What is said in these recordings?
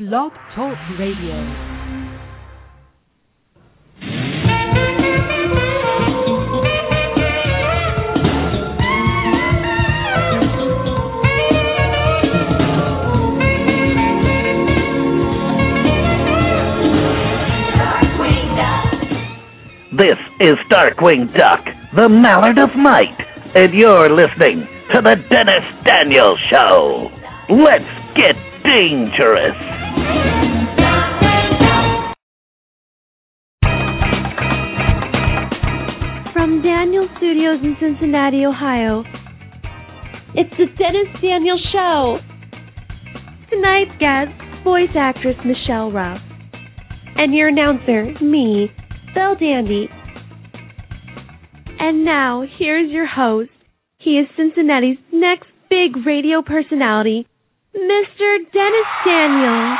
Blog Talk Radio. This is Darkwing Duck, the Mallard of Might, and you're listening to the Dennis Daniels Show. Let's get dangerous. From Daniel Studios in Cincinnati, Ohio, it's the Dennis Daniel Show. Tonight's guest, voice actress Michelle Ruff, and your announcer, me, Belle Dandy. And now, here's your host. He is Cincinnati's next big radio personality, Mr. Dennis Daniels.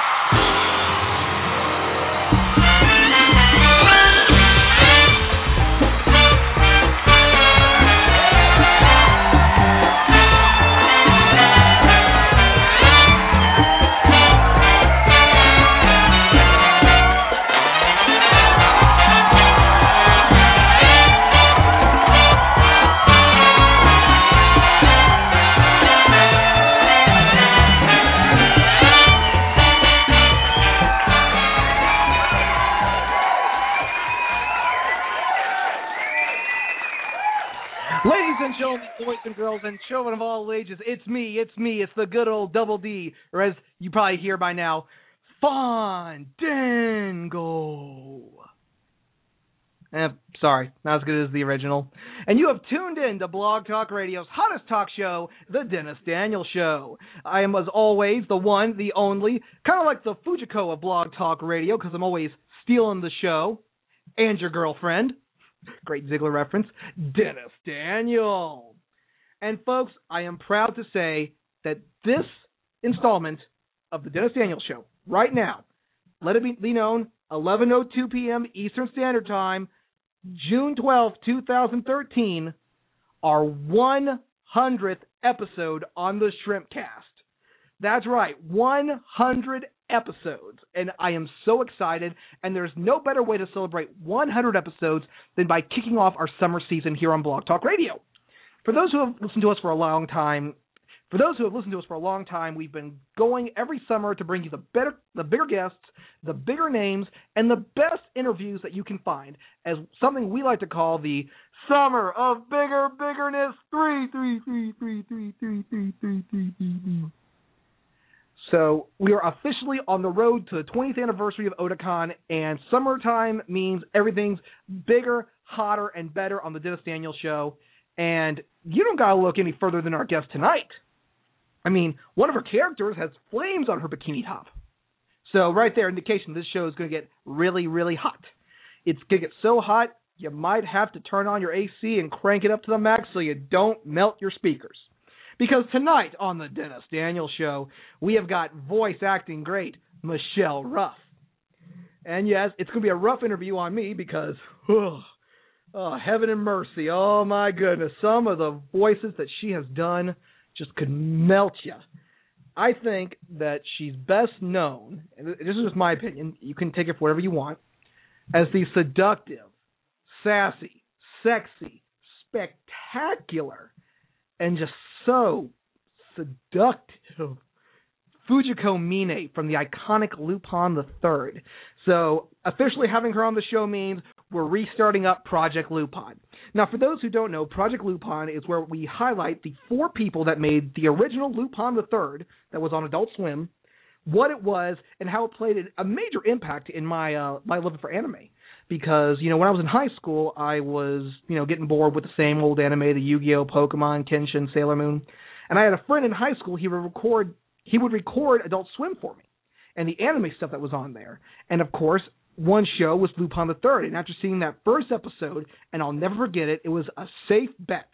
Gentlemen, boys and girls, and children of all ages, it's me, it's me, it's the good old Double D, or as you probably hear by now, Fandango. Eh, sorry, not as good as the original. And you have tuned in to Blog Talk Radio's hottest talk show, The Dennis Daniel Show. I am, as always, the one, the only, kind of like the Fujiko of Blog Talk Radio, because I'm always stealing the show, and your girlfriend. Great Ziggler reference. Dennis Daniel. And folks, I am proud to say that this installment of the Dennis Daniel Show, right now, let it be known, 11:02 p.m. Eastern Standard Time, June 12, 2013, our 100th episode on the Shrimpcast. That's right, 100 episodes. And I am so excited. And there's no better way to celebrate 100 episodes than by kicking off our summer season here on Blog Talk Radio. For those who have listened to us for a long time, for those who have listened to us for a long time, we've been going every summer to bring you the better, the bigger guests, the bigger names, and the best interviews that you can find as something we like to call the Summer of Bigger Biggerness 333333333. So we are officially on the road to the 20th anniversary of Otakon, and summertime means everything's bigger, hotter, and better on the Dennis Daniel Show. And you don't gotta look any further than our guest tonight. I mean, one of her characters has flames on her bikini top. So right there, indication this show is to get really, really hot. It's to get so hot you might have to turn on your AC and crank it up to the max so you don't melt your speakers. Because tonight on the Dennis Daniel Show, we have got voice acting great Michelle Ruff. And yes, it's going to be a rough interview on me because, oh, oh, heaven and mercy, oh my goodness, some of the voices that she has done just could melt you. I think that she's best known, and this is just my opinion, you can take it for whatever you want, as the seductive, sassy, sexy, spectacular, and just so seductive Fujiko Mine from the iconic Lupin the Third. So officially having her on the show means we're restarting up Project Lupin. Now, for those who don't know, Project Lupin is where we highlight the four people that made the original Lupin the Third that was on Adult Swim, what it was, and how it played a major impact in my uh, my love for anime. Because you know, when I was in high school, I was you know getting bored with the same old anime, the Yu-Gi-Oh, Pokemon, Kenshin, Sailor Moon, and I had a friend in high school. He would record he would record Adult Swim for me. and the anime stuff that was on there. And of course, one show was Lupin the Third. And after seeing that first episode, and I'll never forget it, it was a safe bet.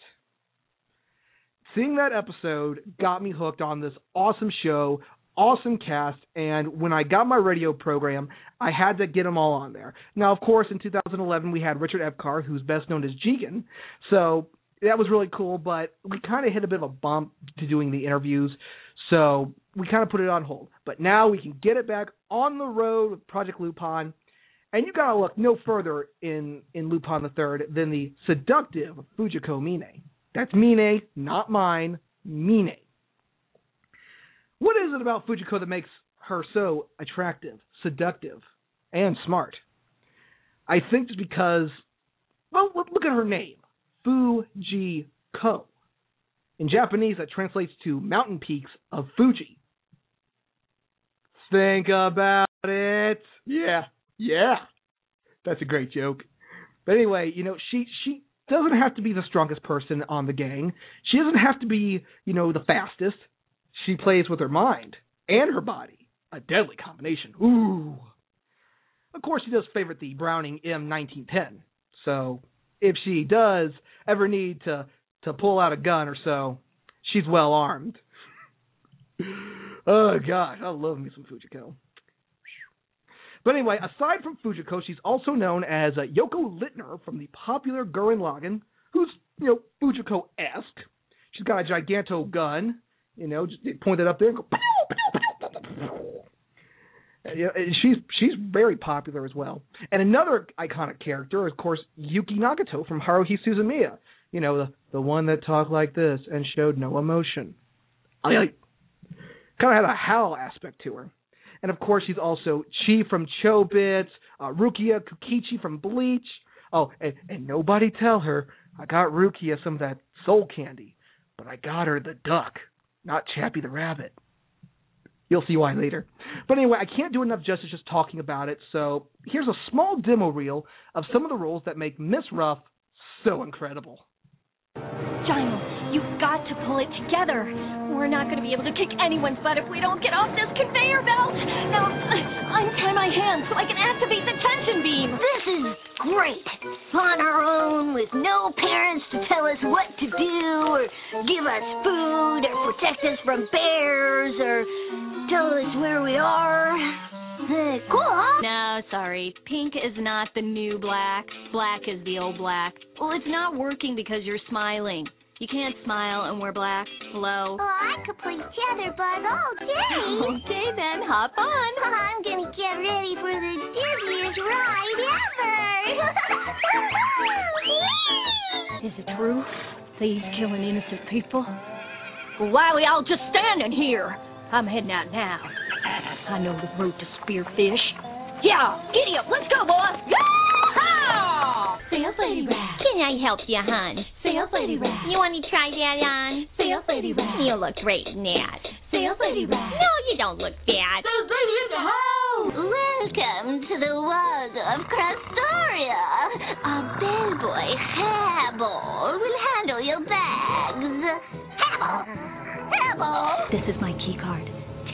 Seeing that episode got me hooked on this awesome show, awesome cast, and when I got my radio program, I had to get them all on there. Now, of course, in 2011 we had Richard Epcar, who's best known as Jigen, so that was really cool. But we kind of hit a bit of a bump to doing the interviews, so we kind of put it on hold. But now we can get it back on the road with Project Lupin. And you gotta look no further in in Lupin the Third than the seductive Fujiko Mine. That's Mine, not mine. Mine. What is it about Fujiko that makes her so attractive, seductive, and smart? I think it's because, well, look at her name, Fujiko. In Japanese, that translates to mountain peaks of Fuji. Think about it. Yeah, yeah. That's a great joke. But anyway, you know, she she doesn't have to be the strongest person on the gang. She doesn't have to be, you know, the fastest. She plays with her mind and her body. A deadly combination. Ooh. Of course, she does favorite the Browning M1910. So if she does ever need to to pull out a gun or so, she's well armed. oh gosh, I love me some Fujiko. But anyway, aside from Fujiko, she's also known as uh, Yoko Littner from the popular Gurren Lagann, who's you know Fujiko-esque. She's got a giganto gun, you know, just point it up there and go. You know, she's she's very popular as well. And another iconic character, of course, Yuki Nagato from Haruhi Suzumiya. You know, the the one that talked like this and showed no emotion. I, I kind of had a howl aspect to her. And of course, she's also Chi from Chobits, uh, Rukia Kukichi from Bleach. Oh, and, and nobody tell her I got Rukia some of that soul candy, but I got her the duck, not Chappie the rabbit. You'll see why later. But anyway, I can't do enough justice just talking about it, so here's a small demo reel of some of the roles that make Miss Ruff so incredible. Giles, you've got to pull it together. We're not going to be able to kick anyone's butt if we don't get off this conveyor belt. Now, untie my hands so I can activate the tension beam. This is great. On our own, with no parents to tell us what to do, or give us food, or protect us from bears, or tell us where we are. Uh, cool, huh? No, sorry. Pink is not the new black. Black is the old black. Well, it's not working because you're smiling. You can't smile and wear black. Hello? Oh, I could play Tetherbug all day. Okay, then, hop on. I'm gonna get ready for the dizziest ride ever. Is it true? Thieves killing innocent people? Why are we all just standing here? I'm heading out now. I know the route to Spearfish. Yeah, giddy up. Let's go, boy. Yeah! Sales Lady Rat. Can I help you, hon? Sales Lady Rat. You want me to try that on? Sales Lady Rat. You look great in that. Sales Lady Rat. No, you don't look bad. Sales Lady in the house. Welcome to the world of Crastoria. Our bellboy, Hannibal, will handle your bags. Hannibal! Hannibal! This is my key card.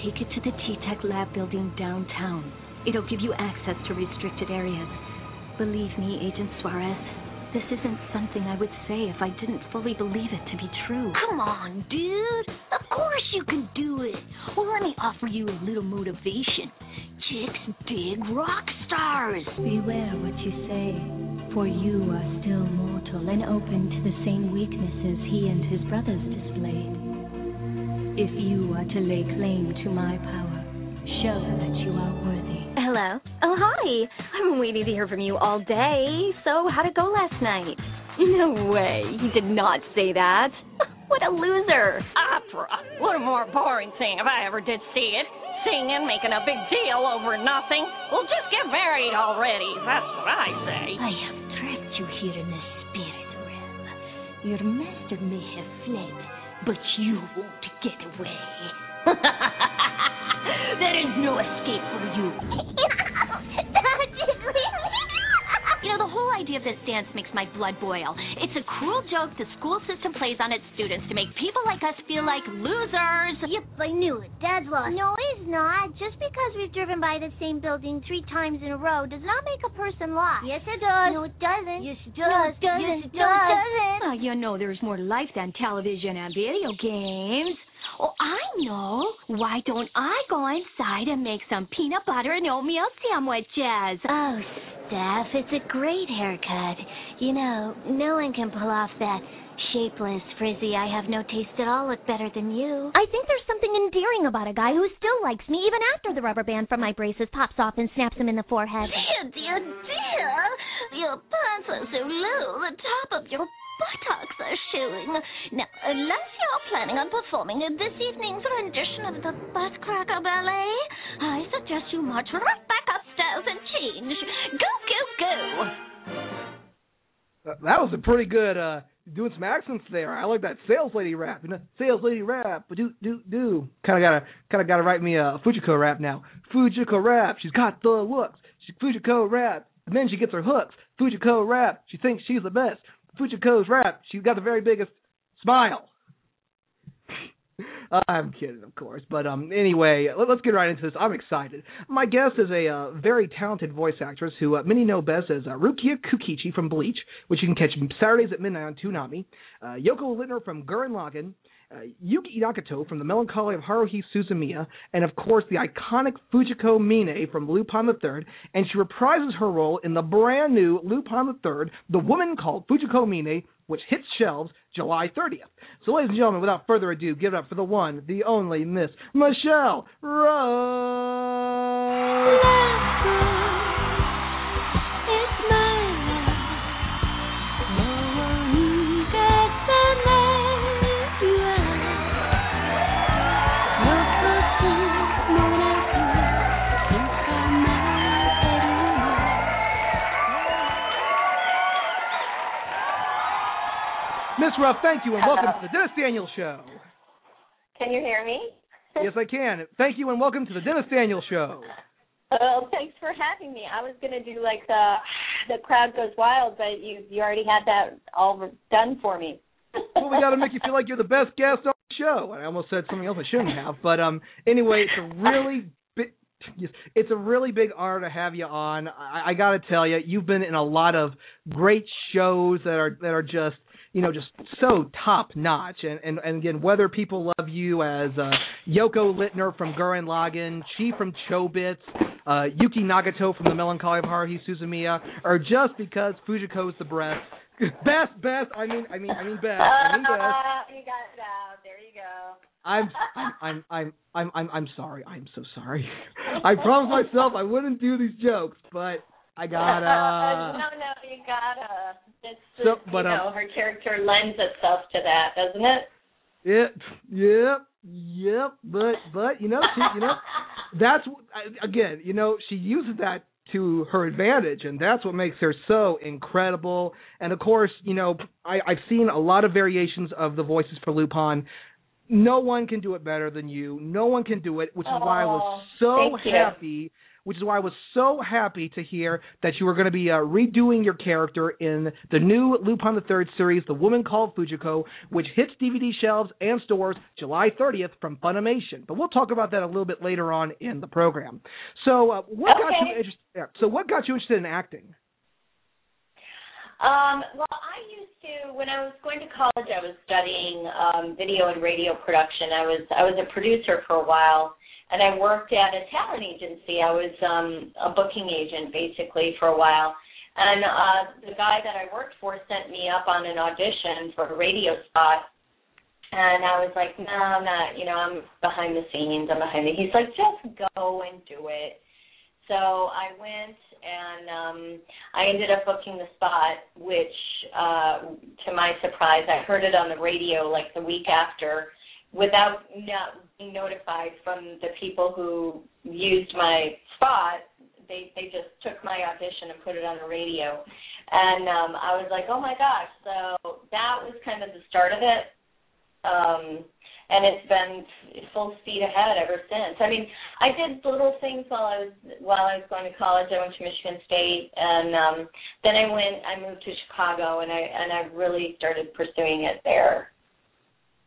Take it to the T-Tech lab building downtown. It'll give you access to restricted areas. Believe me, Agent Suarez, this isn't something I would say if I didn't fully believe it to be true. Come on, dude. Of course you can do it. Well, let me offer you a little motivation. Chicks dig rock stars. Beware what you say, for you are still mortal and open to the same weaknesses he and his brothers displayed. If you are to lay claim to my power, show that you are worthy. Hello. Oh, hi. I've been waiting to hear from you all day. So, how'd it go last night? No way. He did not say that. What a loser. Opera. What a more boring thing if I ever did see it. Singing, making a big deal over nothing. Well, just get married already. That's what I say. I have trapped you here in the spirit realm. Your master may have fled, but you won't get away. there is no escape for you. You know, the whole idea of this dance makes my blood boil. It's a cruel joke the school system plays on its students to make people like us feel like losers. Yep, I knew it. Dad's lost. No, he's not. Just because we've driven by the same building three times in a row does not make a person lost. Yes, it does. No, it doesn't. Yes, it No, it doesn't. Yes, it No, it doesn't. Well, you know there's more to life than television and video games. Oh, I know. Why don't I go inside and make some peanut butter and oatmeal sandwiches? Oh, Steph, it's a great haircut. You know, no one can pull off that shapeless, frizzy, I have no taste at all look better than you. I think there's something endearing about a guy who still likes me even after the rubber band from my braces pops off and snaps him in the forehead. Dear, dear, dear. Your pants are so low, the top of your buttocks are showing. Now, unless you're planning on performing in this evening's rendition of the Buttcracker Ballet, I suggest you march right back upstairs and change. Go, go, go. That that was a pretty good uh doing some accents there. I like that sales lady rap. You know, sales lady rap. Do do do. Kind of gotta kind of gotta write me a Fujiko rap now. Fujiko rap. She's got the looks. She Fujiko rap. And then she gets her hooks. Fujiko rap. She thinks she's the best. Fujiko's rap. She's got the very biggest smile. I'm kidding, of course. But um, anyway, let, us get right into this. I'm excited. My guest is a uh, very talented voice actress who uh, many know best as uh, Rukia Kukichi from Bleach, which you can catch Saturdays at midnight on Toonami. Uh, Yoko Littner from Gurren Lagann. Uh, Yuki Nagato from The Melancholy of Haruhi Suzumiya, and of course the iconic Fujiko Mine from Lupin the Third, and she reprises her role in the brand new Lupin the Third, The Woman Called Fujiko Mine, which hits shelves July 30th. So, ladies and gentlemen, without further ado, give it up for the one, the only Miss Michelle Rose. Miss Ruff, thank you and welcome to the Dennis Daniel Show. Can you hear me? yes, I can. Thank you and welcome to the Dennis Daniel Show. Well, thanks for having me. I was going to do like the the crowd goes wild, but you you already had that all done for me. well, we got to make you feel like you're the best guest on the show. I almost said something else I shouldn't have, but um, anyway, it's a really big, it's a really big honor to have you on. I, I got to tell you, you've been in a lot of great shows that are that are just you know, just so top notch. And, and and again, whether people love you as uh, Yoko Littner from Gurren Lagann, Chi from Chobits, uh, Yuki Nagato from The Melancholy of Haruhi Suzumiya, or just because Fujiko is the best, best, best. I mean, I mean, I mean best. I mean best. You got it out. There you go. I'm I'm I'm I'm I'm I'm sorry. I'm so sorry. I promised myself I wouldn't do these jokes, but I gotta. no, no, you gotta. It's just, so, but, you know, um, her character lends itself to that, doesn't it? Yep, yep, yep. But but you know, she, you know, that's again, you know, she uses that to her advantage, and that's what makes her so incredible. And of course, you know, I, I've seen a lot of variations of the voices for Lupin. No one can do it better than you. No one can do it, which is oh, why I was so happy. Which is why I was so happy to hear that you were going to be uh, redoing your character in the new Lupin the Third series, The Woman Called Fujiko, which hits DVD shelves and stores July 30th from Funimation. But we'll talk about that a little bit later on in the program. So, uh, what okay. got you interested? So, what got you interested in acting? Um, well, I used to when I was going to college. I was studying um, video and radio production. I was I was a producer for a while and I worked at a talent agency. I was um a booking agent basically for a while. And uh the guy that I worked for sent me up on an audition for a radio spot. And I was like, No, I'm not you know, I'm behind the scenes, I'm behind the he's like, Just go and do it. So I went and um I ended up booking the spot, which uh to my surprise I heard it on the radio like the week after without not notified from the people who used my spot, they they just took my audition and put it on the radio, and um, I was like, oh my gosh! So that was kind of the start of it. Um, and it's been full speed ahead ever since. I mean, I did little things while I was while I was going to college. I went to Michigan State, and um, then I went. I moved to Chicago, and I and I really started pursuing it there.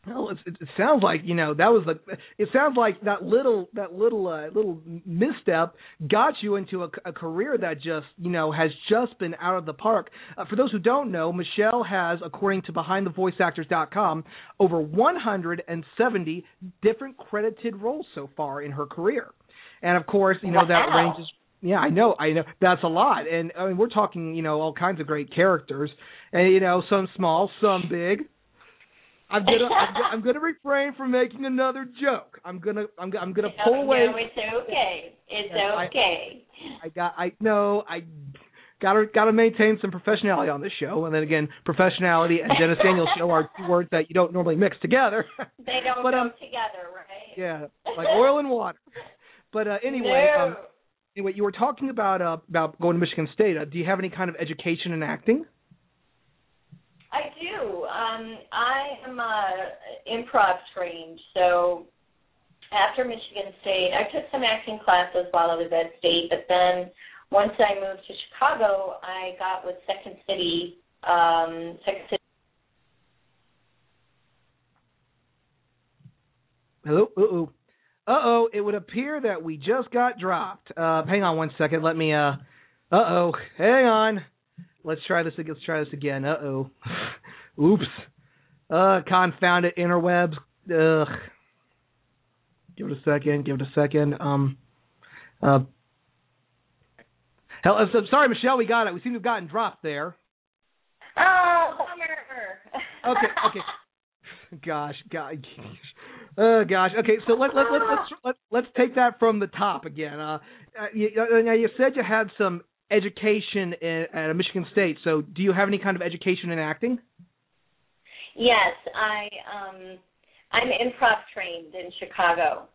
Well, it, it sounds like you know that was the. It sounds like that little that little uh, little misstep got you into a, a career that just you know has just been out of the park. Uh, for those who don't know, Michelle has, according to BehindTheVoiceActors.com, over 170 different credited roles so far in her career, and of course, you know wow. that ranges. Yeah, I know, I know that's a lot, and I mean we're talking, you know, all kinds of great characters, and you know some small, some big I'm gonna I'm, I'm, gonna refrain from making another joke. I'm gonna I'm, gonna I'm gonna pull away. No, it's okay. It's okay. I, I got I no I gotta gotta maintain some professionality on this show, and then again, professionality and Dennis Daniels show are two words that you don't normally mix together. They don't but, go um, together, right? Yeah, like oil and water. But uh, anyway, no. um, anyway, you were talking about uh, about going to Michigan State. Uh, do you have any kind of education in acting? I do. Um, I am uh, improv trained, so after Michigan State, I took some acting classes while I was at State, but then once I moved to Chicago, I got with Second City. Um, Second City. Hello. Uh oh. Uh oh. It would appear that we just got dropped. Uh, hang on one second. Let me. Uh. Uh oh. Hang on. Let's try this. Let's try this again. Uh oh. Oops. Uh, confounded interwebs. Ugh. Give it a second. Give it a second. Um. Uh. Hell, so- sorry, Michelle. We got it. We seem to have gotten dropped there. Oh, bummer. Okay. Okay. gosh. God. Oh gosh. Okay. So let let let let's let, let's take that from the top again. Uh, uh you, uh, now you said you had some education at Michigan State. So do you have any kind of education in acting? Yes, I um I'm improv trained in Chicago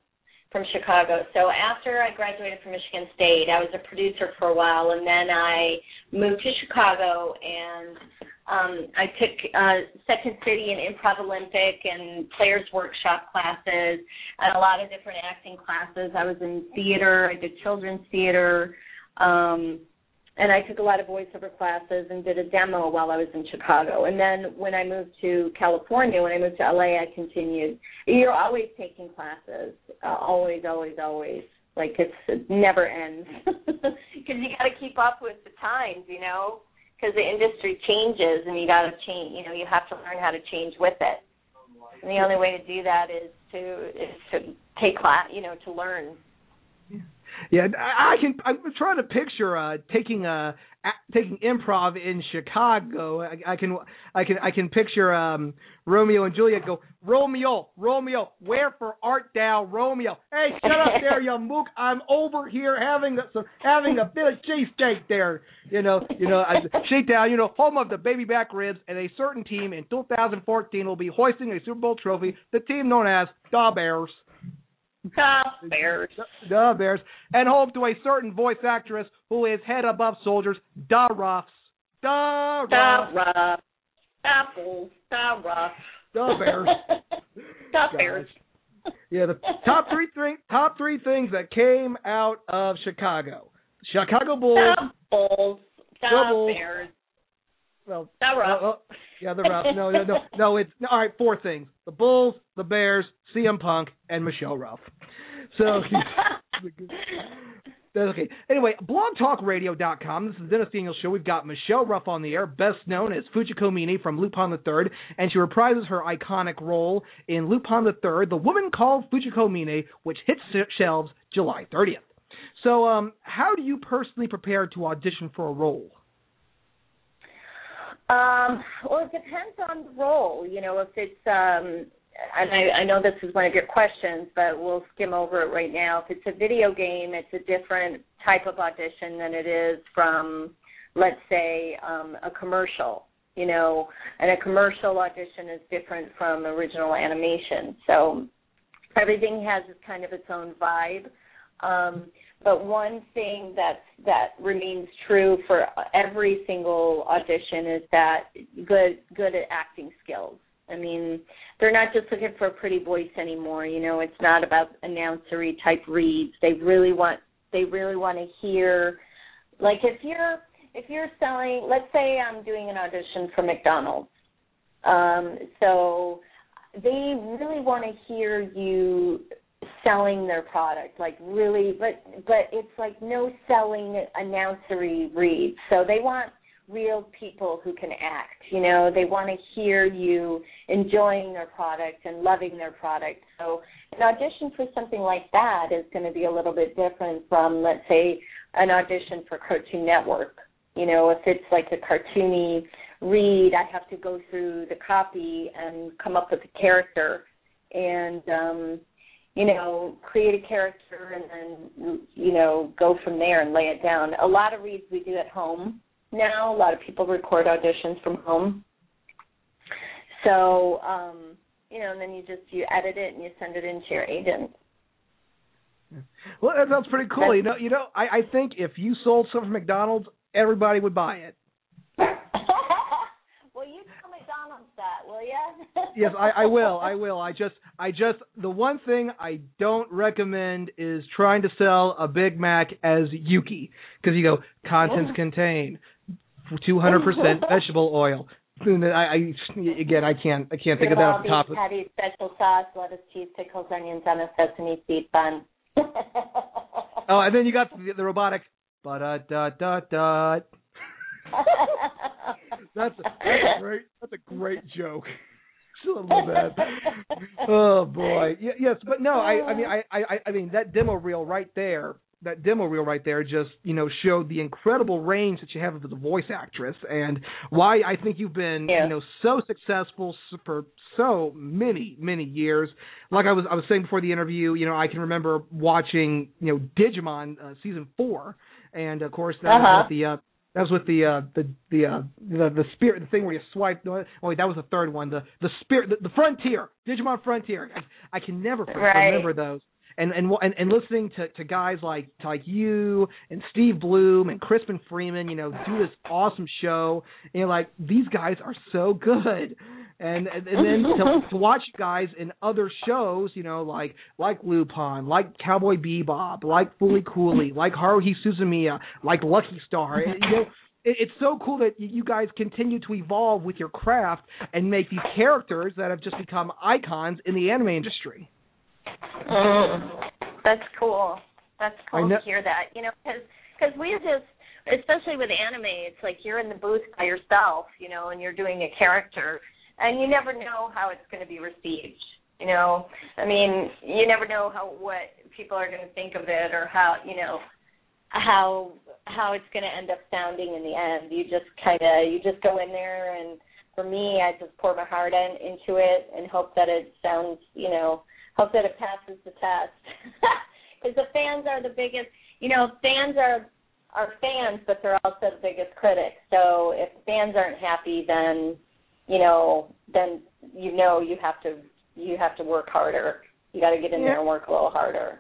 from Chicago. So after I graduated from Michigan State, I was a producer for a while and then I moved to Chicago and um I took uh Second City and Improv Olympic and players workshop classes and a lot of different acting classes. I was in theater, I did children's theater. Um and I took a lot of voiceover classes and did a demo while I was in Chicago. And then when I moved to California, when I moved to LA, I continued. You're always taking classes, uh, always, always, always. Like it's it never ends because you got to keep up with the times, you know, because the industry changes and you got to change. You know, you have to learn how to change with it. And the only way to do that is to is to take class, you know, to learn Yeah, I, I can. I'm trying to picture uh, taking uh, a, taking improv in Chicago. I, I can I can I can picture um, Romeo and Juliet go Romeo Romeo wherefore art thou Romeo? Hey, shut up there, you mook! I'm over here having a, some having a bit of cheesesteak there. You know you know I, Shakedown. You know home of the baby back ribs, and a certain team in 2014 will be hoisting a Super Bowl trophy. The team known as the Bears. The Bears. The Bears. And home to a certain voice actress who is head above soldiers, the Ruffs. The Ruffs. The fools. The rough. The Bears. the Bears. Yeah, the top three, three top three things that came out of Chicago. Chicago Bulls. The Bulls. The The Bulls. Bears. Well, The rough. uh, uh, yeah, the Ruffs. No, no, no, no. It's all right. Four things: the Bulls, the Bears, CM Punk, and Michelle Ruff. So that's okay. Anyway, blogtalkradio.com. This is the Dennis Daniels Show. We've got Michelle Ruff on the air, best known as Fujiko Mine from Lupin the Third, and she reprises her iconic role in Lupin the Third, The Woman Called Fujiko Mine, which hits shelves July 30th. So, um, how do you personally prepare to audition for a role? Um, well, it depends on the role. You know, if it's um, and I, I know this is one of your questions, but we'll skim over it right now. If it's a video game, it's a different type of audition than it is from, let's say, um, a commercial. You know, and a commercial audition is different from original animation. So everything has kind of its own vibe. Um, but one thing that that remains true for every single audition is that good good at acting skills. I mean, they're not just looking for a pretty voice anymore. You know, it's not about announcery type reads. They really want they really want to hear like if you're if you're selling let's say I'm doing an audition for McDonald's. Um so they really want to hear you selling their product like really but but it's like no selling announcery reads. So they want real people who can act you know? They want to hear you enjoying their product and loving their product. So an audition for something like that is going to be a little bit different from let's say an audition for cartoon network. You know if it's like a cartoony read i have to go through the copy and come up with a character. And um you know, create a character and then, you know, go from there and lay it down. A lot of reads we do at home now. A lot of people record auditions from home. So, um, you know, and then you just you edit it and you send it into your agent. Well, that sounds pretty cool. You know, you know, I, I think if you sold something from McDonald's, everybody would buy it. well, you tell McDonald's that, will you? yes, I, I will. I will. I just, I just, the one thing I don't recommend is trying to sell a Big Mac as Yuki because you go contents oh. contain 200% vegetable oil. And I, I, again, I can't, I can't think of that off the top of. Patty, special sauce, lettuce, cheese, pickles, onions on a sesame seed bun. oh, and then you got the, the robotic. Ba da da da da. that's a, that's a great that's a great joke. I love that. oh boy, yes, but no, I I mean I I I mean that demo reel right there. That demo reel right there just you know showed the incredible range that you have as a voice actress and why I think you've been Yeah. you know so successful for so many many years. Like I was I was saying before the interview, you know I can remember watching you know Digimon uh, season four, and of course that Uh-huh. was the uh, that was with the uh the the uh the the spirit the thing where you swipe. No oh wait that was the third one the the spirit the, the frontier Digimon Frontier. I, I can never Right. remember those. And and and and listening to to guys like to like you and Steve Blum and Crispin Freeman you know do this awesome show. And you're like these guys are so good and and, and then to, to watch guys in other shows, you know, like like Lupin, like Cowboy Bebop, like Fooly Cooly, like Haruhi Suzumiya, like Lucky Star. And, you know, it, it's so cool that you guys continue to evolve with your craft and make these characters that have just become icons in the anime industry. Mm, that's cool. That's cool know- to hear that. You know, because cause we just, especially with anime, it's like you're in the booth by yourself, you know, and you're doing a character, and you never know how it's going to be received. You know, I mean, you never know how what people are going to think of it or how you know how how it's going to end up sounding in the end. You just kind of you just go in there and for me, I just pour my heart in, into it and hope that it sounds, you know, hope that it passes the test. Because the fans are the biggest, you know, fans are are fans, but they're also the biggest critics. So if fans aren't happy, then you know, then you know you have to you have to work harder. You got to get in there and work a little harder.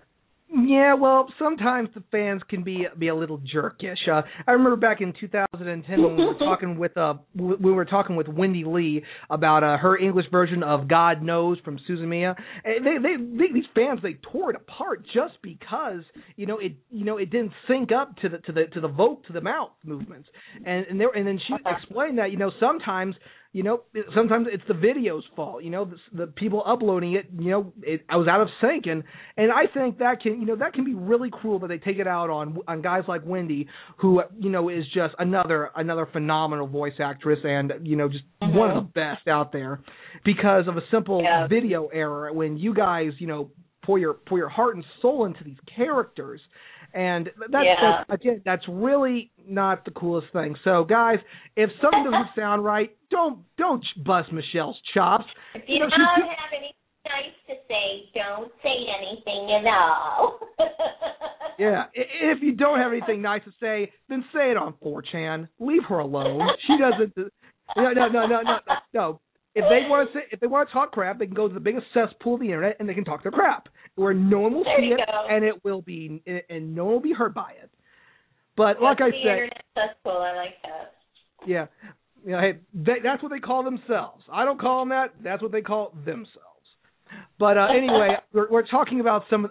Yeah, well, sometimes the fans can be be a little jerkish. Uh, I remember back in 2010 when we were talking with uh w- we were talking with Wendee Lee about uh, her English version of God Knows from Suzumiya. And they, they they these fans they tore it apart just because you know it you know it didn't sync up to the to the to the vote to the mouth movements. And and there and then she explained that you know sometimes you know sometimes it's the video's fault you know the, the people uploading it you know it I was out of sync. And and I think that can you know that can be really cruel that they take it out on on guys like Wendee who you know is just another another phenomenal voice actress and you know just mm-hmm. one of the best out there because of a simple video error. When you guys you know pour your pour your heart and soul into these characters and that's Yeah. that's- again that's really not the coolest thing. So guys, if something doesn't sound right, don't don't bust Michelle's chops. If you know, don't have anything nice to say, don't say anything at all. Yeah, if you don't have anything nice to say, then say it on 4chan. Leave her alone. She doesn't. No, no, no, no, no, no. If they want to say, if they want to talk crap, they can go to the biggest cesspool of the internet and they can talk their crap, where no one will There see it go. and it will be and no one will be hurt by it. But like I the said, internet cesspool, I like that. Yeah. You know, hey, they, that's what they call themselves. I don't call them that. That's what they call themselves. But uh, anyway, we're, we're talking about some.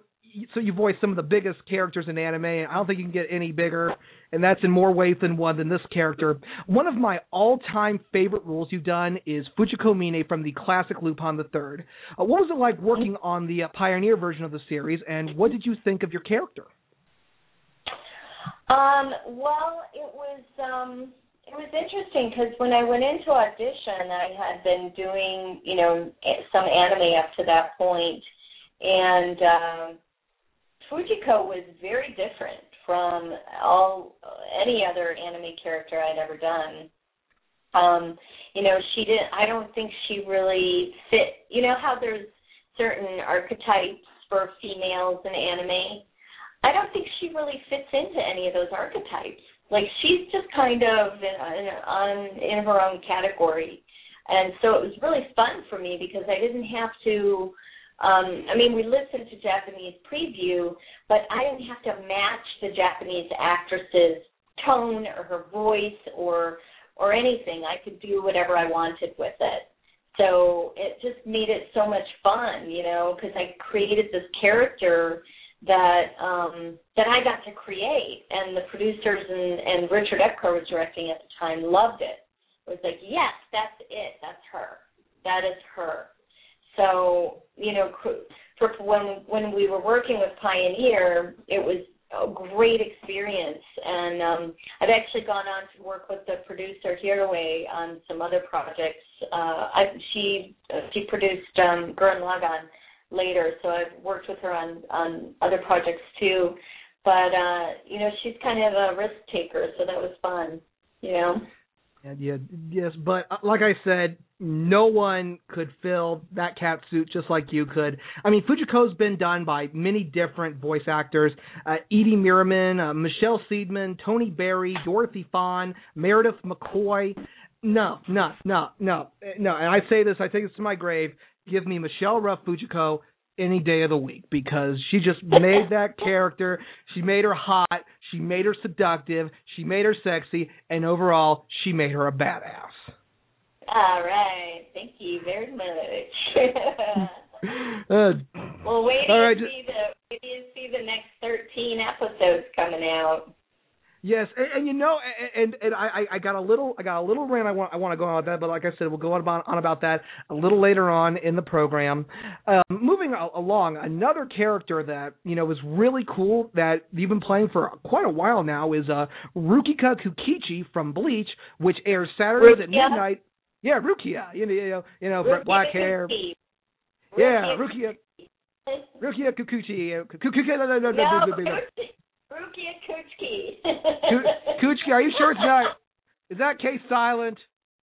So you voice some of the biggest characters in anime. I don't think you can get any bigger, and that's in more ways than one than this character. One of my all-time favorite roles you've done is Fujiko Mine from the classic Lupin the Third. Uh, what was it like working on the uh, Pioneer version of the series, and what did you think of your character? Um, well, it was um, it was interesting because when I went into audition, I had been doing you know some anime up to that point, and um, Fujiko was very different from all any other anime character I'd ever done. Um, you know, she didn't. I don't think she really fit. You know how there's certain archetypes for females in anime. I don't think she really fits into any of those archetypes. Like she's just kind of in, in, on in her own category, and so it was really fun for me because I didn't have to. Um, I mean, we listened to Japanese preview, but I didn't have to match the Japanese actress's tone or her voice or or anything. I could do whatever I wanted with it. So it just made it so much fun, you know, because I created this character that um that I got to create and the producers and and Richard Epcar was directing at the time loved it. It was like, "Yes, that's it. That's her. That is her." So, you know, for when when we were working with Pioneer, it was a great experience and um I've actually gone on to work with the producer Hiroe on some other projects. Uh I she she produced um Gurren Lagann later, so I've worked with her on on other projects too. But uh, you know, she's kind of a risk taker, so that was fun. You know. Yeah, yeah, yes, but uh, like I said, no one could fill that cat suit just like you could. I mean, Fujiko's been done by many different voice actors: uh, Edie Mirman, uh, Michelle Seidman, Tony Barry, Dorothy Fahn, Meredith McCoy. No, no, no, no, no. And I say this, I take this to my grave give me Michelle Ruff Fujiko any day of the week because she just made that character. She made her hot. She made her seductive. She made her sexy, and overall, she made her a badass. All right, thank you very much. uh, well, wait till right, you see the wait you see the next thirteen episodes coming out. Yes, and, and you know, and and I I got a little I got a little rant I want I want to go on about that, but like I said, we'll go on about on about that a little later on in the program. Um, moving along, another character that you know is really cool that you've been playing for quite a while now is uh Rukika Kukichi from Bleach, which airs Saturdays Rukia? at midnight. Yeah, Rukia, you know, you know, you know Rukia black hair. Kuki. Yeah, Rukia. Rukia Kukuchi. Kukuchi. No, Kuchi. Rukia Kuchki. Kuchki, are you sure it's not? Is that K silent?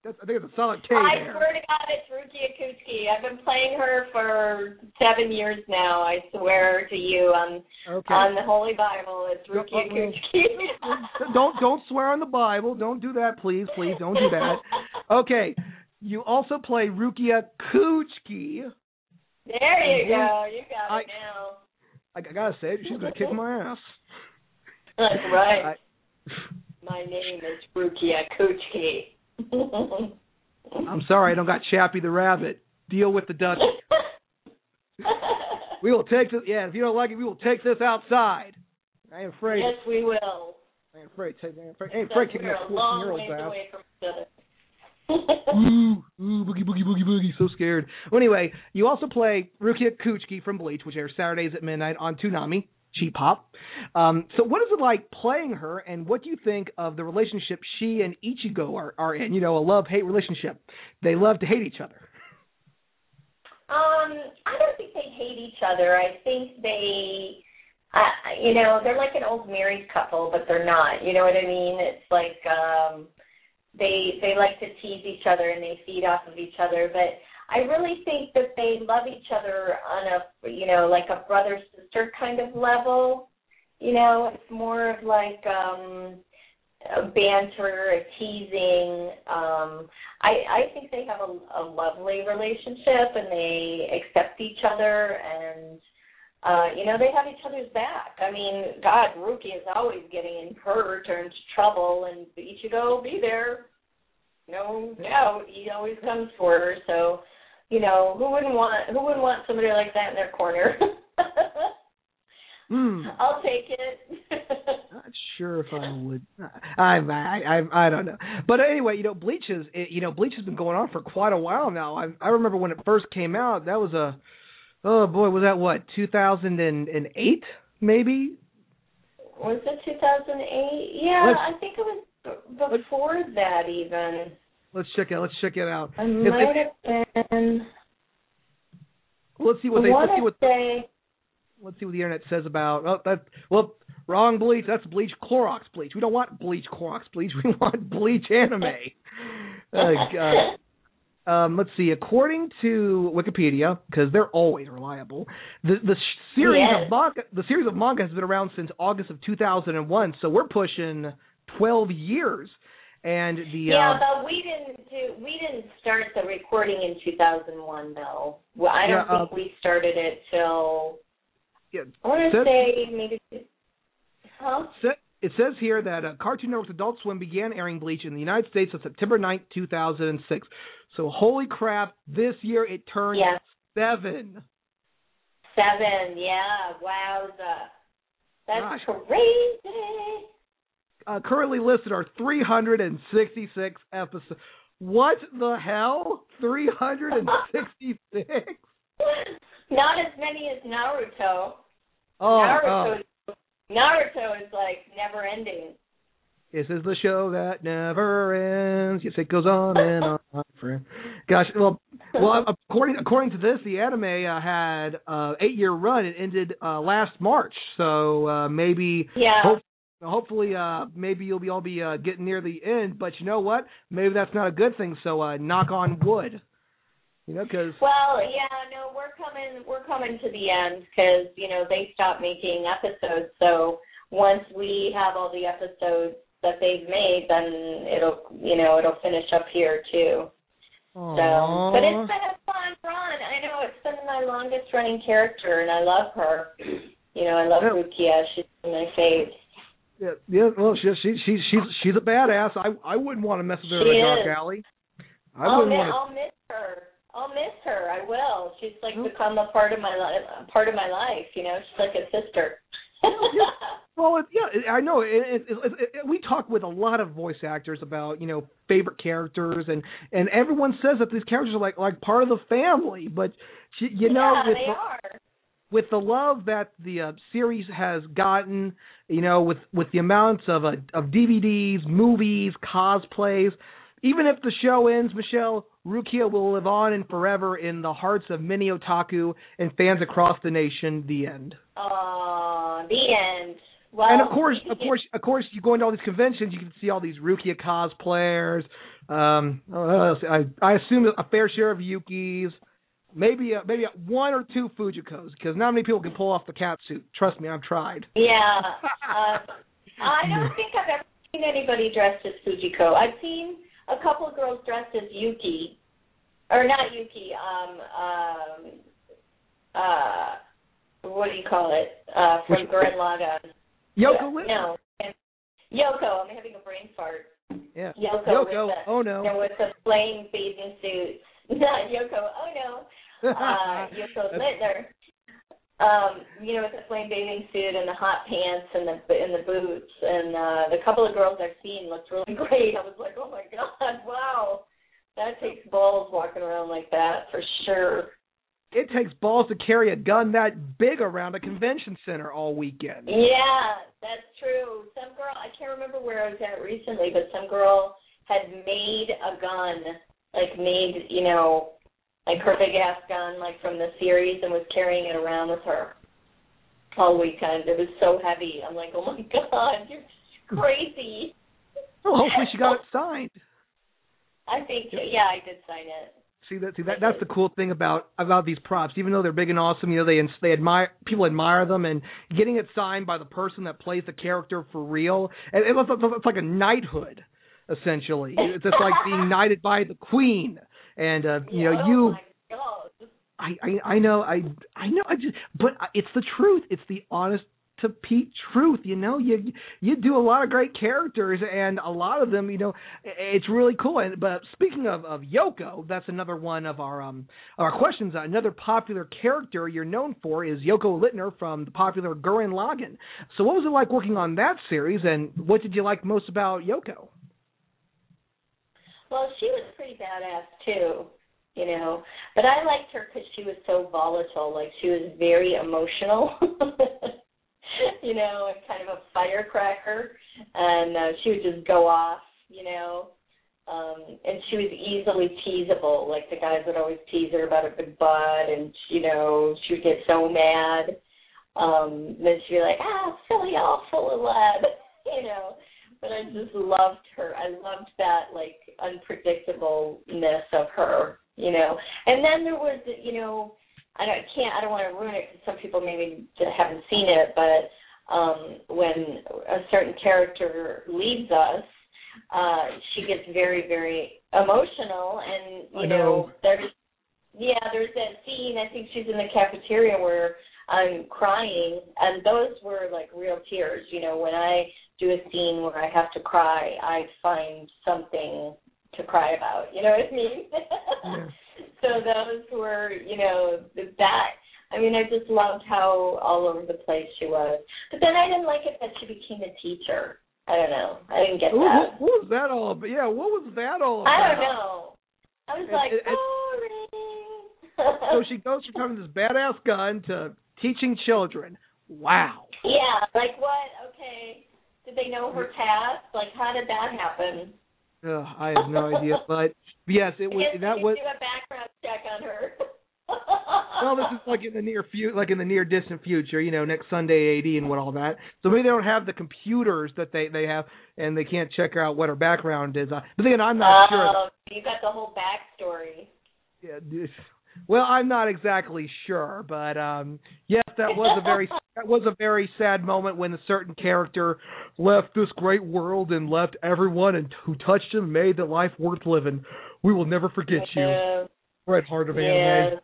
That's, I think it's a solid K I there. swear to God, it's Rukia Kuchki. I've been playing her for seven years now. I swear to you, on Okay. on the Holy Bible, it's Rukia uh, Kuchki. don't don't swear on the Bible. Don't do that, please, please. Don't do that. Okay. You also play Rukia Kuchki. There you go. You got I- it now. I, I gotta say, she's gonna kick my ass. That's right. I, My name is Rukia Kuchki. I'm sorry, I don't got Chappie the rabbit. Deal with the Dutch. We will take this. Yeah, if you don't like it, we will take this outside. I ain't afraid. yes, we will. I ain't afraid. Take, I ain't afraid, I ain't afraid kicking that a 14 year old's ass. away from each other. Ooh, ooh, boogie, boogie, boogie, boogie. So scared. Well, anyway, you also play Rukia Kuchki from Bleach, which airs Saturdays at midnight on Toonami, Cheap Pop. Um, so, what is it like playing her, and what do you think of the relationship she and Ichigo are, are in? You know, a love hate relationship. They love to hate each other. Um, I don't think they hate each other. I think they, uh, you know, they're like an old married couple, but they're not. You know what I mean? It's like um, they they like to tease each other and they feed off of each other. But I really think that they love each other on a, you know, like a brother sister kind of level. You know, it's more of like um a banter, a teasing. Um, I I think they have a, a lovely relationship and they accept each other and uh, you know, they have each other's back. I mean, God, Ruki is always getting in her into trouble and Ichigo will be there. no doubt. He always comes for her. So, you know, who wouldn't want who wouldn't want somebody like that in their corner? Hmm. I'll take it. Not sure if I would. I, I I I don't know. But anyway, you know, Bleach is it- you know Bleach has been going on for quite a while now. I I remember when it first came out. That was a oh boy, was that what 2008 maybe? was it 2008? Yeah, Let's- I think it was b- before that even. Let's check it. Let's check it out. I If- might if- have been. let's see what they let's see what say. let's see what the internet says about. Oh, that well, wrong bleach. That's bleach Clorox bleach. We don't want bleach Clorox bleach. We want bleach anime. Uh, God. Um, let's see. According to Wikipedia, because they're always reliable, the the series Yes. of manga the series of manga has been around since August of 2001. So we're pushing 12 years. And the Yeah, uh, but we didn't do. We didn't start the recording in 2001 though. Well, I don't Yeah, think uh, we started it till. yeah, I want to say maybe. Huh? It says here that uh, Cartoon Network's Adult Swim began airing Bleach in the United States on September 9th, 2006. So holy crap, this year it turned Yes. seven. Seven. Yeah. Wowza. That's Gosh. crazy. Uh, currently listed are 366 episodes. What the hell? 366? Not as many as Naruto. Oh, Naruto. oh. Naruto is like never ending. This is the show that never ends. Yes, it goes on and on, friend. Gosh, well, well, according according to this, the anime uh, had uh, eight year run. It ended uh, last March, so uh, maybe Yeah. hope, hopefully, uh, maybe you'll be all be uh, getting near the end. But you know what? Maybe that's not a good thing. So uh, knock on wood. You know, because Well, yeah, no, we're coming. We're coming to the end because you know they stopped making episodes. So once we have all the episodes that they've made, then it'll you know it'll finish up here too. So, but it's been a fun run. I know it's been my longest running character, and I love her. You know, I love Yeah. Rukia. She's my fave. Yeah, yeah, well, she, she, she, she's she's a badass. I I wouldn't want to mess with her She in a dark alley. I I'll, wouldn't mi- want to. I'll miss her. I'll miss her. I will. She's like become a part of my life. Part of my life. You know, she's like a sister. Well, it, yeah, I know. It, it, it, it, we talk with a lot of voice actors about you know favorite characters, and and everyone says that these characters are like like part of the family. But you, you know, yeah, with they the, are. with the love that the uh, series has gotten, you know, with with the amounts of uh, of DVDs, movies, cosplays, even if the show ends, Michelle Rukia will live on and forever in the hearts of many otaku and fans across the nation. The end. Uh, the end. Well, and of course, of course, of course, you go into all these conventions, you can see all these Rukia cosplayers. Um, uh, I I assume a fair share of Yukis, maybe uh, maybe one or two Fujikos, because not many people can pull off the cat suit. Trust me, I've tried. Yeah. Uh, I don't think I've ever seen anybody dressed as Fujiko. I've seen a couple of girls dressed as Yuki, or not Yuki. Um, um, uh, what do you call it? Uh, from Which- Gurren Lagann. Yoko Yeah, No. Yoko. I'm having a brain fart. Yeah. Yoko. Yoko. The, Oh no. you know, with the flame bathing suit. Not Yoko. Oh no. Uh, Yoko Littner. Um, you know, with the flame bathing suit and the hot pants and the and the boots and uh, the couple of girls I've seen looked really great. I was like, oh my god, wow, that takes balls walking around like that for sure. It takes balls to carry a gun that big around a convention center all weekend. Yeah, that's true. Some girl, I can't remember where I was at recently, but some girl had made a gun, like made, you know, like her big ass gun, like from the series, and was carrying it around with her all weekend. It was so heavy. I'm like, oh my god, you're crazy. Well, hopefully she got it signed. I think, yeah, I did sign it. See that? See that? That's the cool thing about about these props. Even though they're big and awesome, you know they they admire people admire them, and getting it signed by the person that plays the character for real. And it, it's, it's like a knighthood, essentially. It's just like being knighted by the queen, and uh, you know oh you. my god. I, I I know I I know I just but it's the truth. It's the honest to Pete Truth. You know, you you do a lot of great characters, and a lot of them, you know, it's really cool. And but speaking of of Yoko, that's another one of our um our questions. Another popular character you're known for is Yoko Littner from the popular Gurren Lagann. So, what was it like working on that series, and what did you like most about Yoko? Well, she was pretty badass too you know. But I liked her because she was so volatile. Like she was very emotional, you know, and kind of a firecracker. And uh, she would just go off, you know. Um, and she was easily teasable. Like the guys would always tease her about her big butt, and you know she would get so mad. Um, then she'd be like, "Ah, silly, all full of lead," you know but I just loved her. I loved that like unpredictableness of her, you know. And then there was, you know, I don't, can't, I don't want to ruin it because some people maybe haven't seen it, but um when a certain character leaves us, uh, she gets very, very emotional, and you know, know, there's, yeah, there's that scene. I think she's in the cafeteria where I'm crying, and those were like real tears. You know, when I do a scene where I have to cry, I find something to cry about. You know what I mean? yeah. So those were, you know, that. I mean, I just loved how all over the place she was. But then I didn't like it that she became a teacher. I don't know. I didn't get that. What, what was that all about? Yeah, what was that all about? I don't know. I was like, it, boring. so she goes from having this badass gun to teaching children. Wow. Yeah, like what? Okay. Did they know her past? Like, how did that happen? Uh, I have no idea, but yes, it was. That was. Do a background check on her. well, this is like in the near future, like in the near distant future, you know, next Sunday AD and what all that. So maybe they don't have the computers that they they have, and they can't check out what her background is. But then I'm not uh, sure. Oh, you got the whole backstory. Yeah, this, well, I'm not exactly sure, but um yes, that was a very that was a very sad moment when a certain character left this great world and left everyone and who touched him made the life worth living. We will never forget yeah. you. Right Heart of yeah.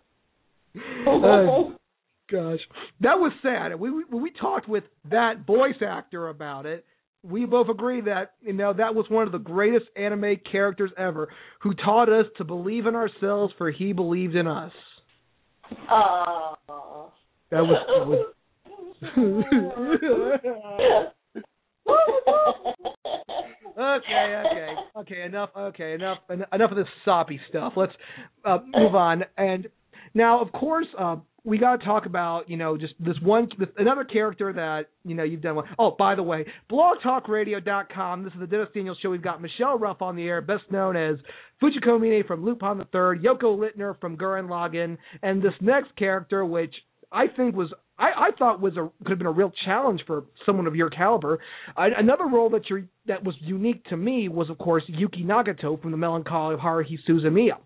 Anime. uh, gosh, that was sad. We, we we talked with that voice actor about it, we both agree that you know that was one of the greatest anime characters ever, who taught us to believe in ourselves, for he believed in us. Aww. That was. That was okay, okay, okay. Enough. Okay, enough. Enough of this soppy stuff. Let's uh, move on. And now, of course, uh, we got to talk about you know just this one this, another character that you know you've done one. Oh, by the way, blogtalkradio.com. This is the Dennis Daniels Show. We've got Michelle Ruff on the air, best known as Fujiko Mine from Lupin the Third, Yoko Littner from Gurren Lagann, and this next character, which I think was I, I thought was a could have been a real challenge for someone of your caliber. Uh, another role that you that was unique to me was, of course, Yuki Nagato from the Melancholy of Haruhi Suzumiya.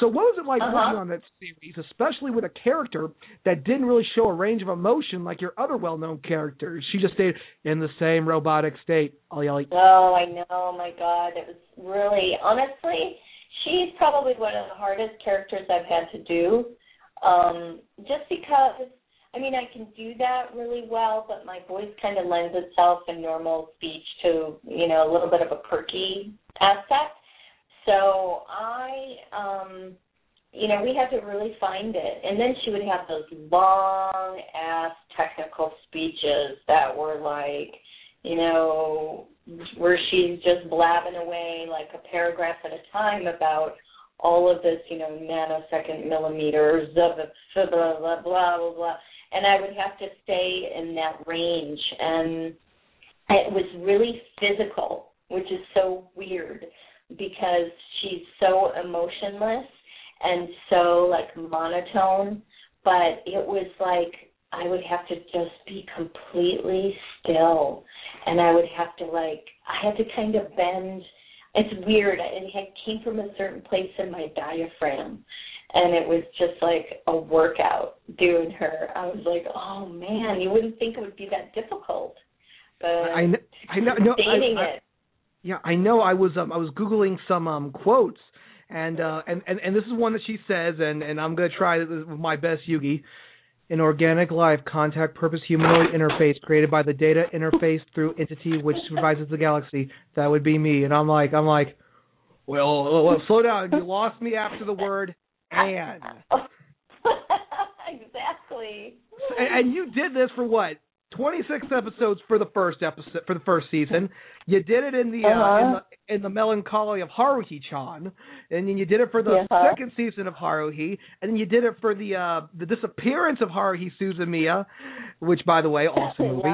So, what was it like uh-huh. working on that series, especially with a character that didn't really show a range of emotion like your other well-known characters? She just stayed in the same robotic state. Yelling. Oh, I know. My God, it was really honestly. She's probably one of the hardest characters I've had to do, um, just because I mean, I can do that really well, but my voice kind of lends itself in normal speech to, you know, a little bit of a perky aspect. So I, um, you know, we had to really find it. And then she would have those long ass technical speeches that were like, you know, where she's just blabbing away like a paragraph at a time about all of this, you know, nanosecond millimeters of blah blah blah blah blah. blah and I would have to stay in that range. And it was really physical, which is so weird because she's so emotionless and so like monotone. But it was like I would have to just be completely still, and I would have to like I had to kind of bend. It's weird. It had came from a certain place in my diaphragm, and it was just like a workout doing her. I was like, oh man, you wouldn't think it would be that difficult, but I know, I know, no, I, I, yeah, I know. I was um, I was googling some um quotes, and uh, and and and this is one that she says, and and I'm gonna try this with my best Yuki. an organic life contact purpose humanoid interface created by the data interface through entity which supervises the galaxy. That would be me. And I'm like, I'm like, well, well, well slow down. You lost me after the word and. exactly. And, and you did this for what? 26 episodes for the first episode for the first season. You did it in the, uh, Uh-huh. in the in the melancholy of Haruhi-chan, and then you did it for the Uh-huh. second season of Haruhi, and then you did it for the uh the disappearance of Haruhi Suzumiya, which by the way, awesome movie.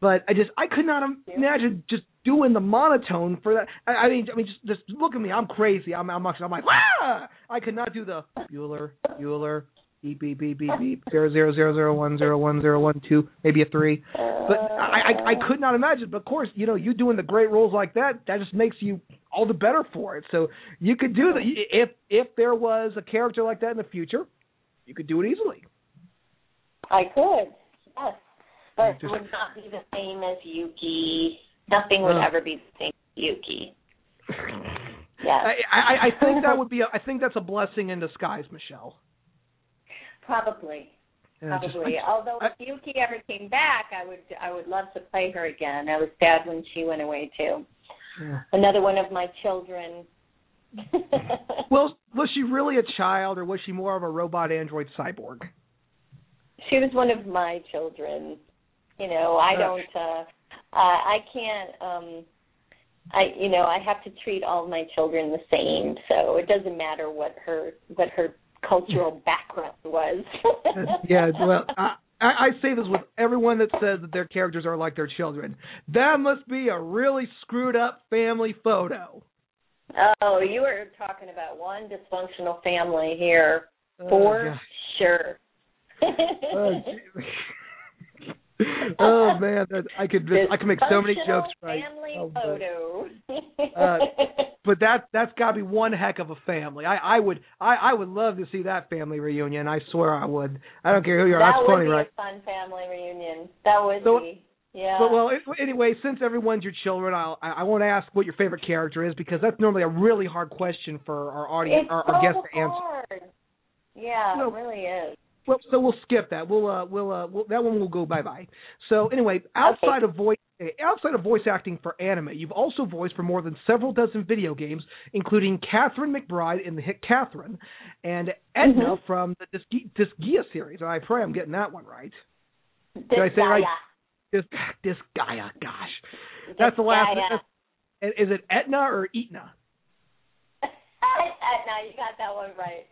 But I just I could not imagine just doing the monotone for that. I, I mean, I mean, just just look at me. I'm crazy. I'm I'm I'm like, ah! I could not do the Bueller Bueller beep beep beep beep beep zero zero zero zero one zero one zero one two maybe a three. But I, I I could not imagine. But of course, you know, you doing the great roles like that, that just makes you all the better for it. So you could do that if if there was a character like that in the future, you could do it easily. I could, yes. But Just- it would not be the same as Yuki. Nothing would ever be the same Yuki. Yes. I, I I think that would be a, I think that's a blessing in disguise, Michelle. Probably. Yeah, just- Probably. Although if Yuki ever came back, I would I would love to play her again. I was sad when she went away too. Yeah. Another one of my children. Well, was she really a child, or was she more of a robot android cyborg? she was one of my children. You know, I don't uh I I can't um I you know, I have to treat all my children the same, so it doesn't matter what her what her cultural background was. yeah, well, I, I say this with everyone that says that their characters are like their children. That must be a really screwed up family photo. Oh, you are talking about one dysfunctional family here, Oh, for yeah. sure. Oh. oh man, that, I could I could make so many jokes right. Family Oh, but- photo. Uh, but that that's got to be one heck of a family. I I would I I would love to see that family reunion. I swear I would. I don't care who you are. that That's would funny, be right? a fun family reunion. That would So- be. Yeah. But well, anyway, since everyone's your children, I'll, I I won't ask what your favorite character is because that's normally a really hard question for our audience, it's our, so our guests to answer. Yeah, Well- it really is. Well, so we'll skip that. We'll uh, we'll, uh, we'll that one will go bye bye. So anyway, outside of voice outside of voice acting for anime, you've also voiced for more than several dozen video games, including Catherine McBride in the hit Catherine, and Edna Mhm. from the Disg- Disgaea series. I pray I'm getting that one right. Did I say right? Dis Disgaea. Gosh, that's the last. That's- Is it Etna or Etna? now you got that one right.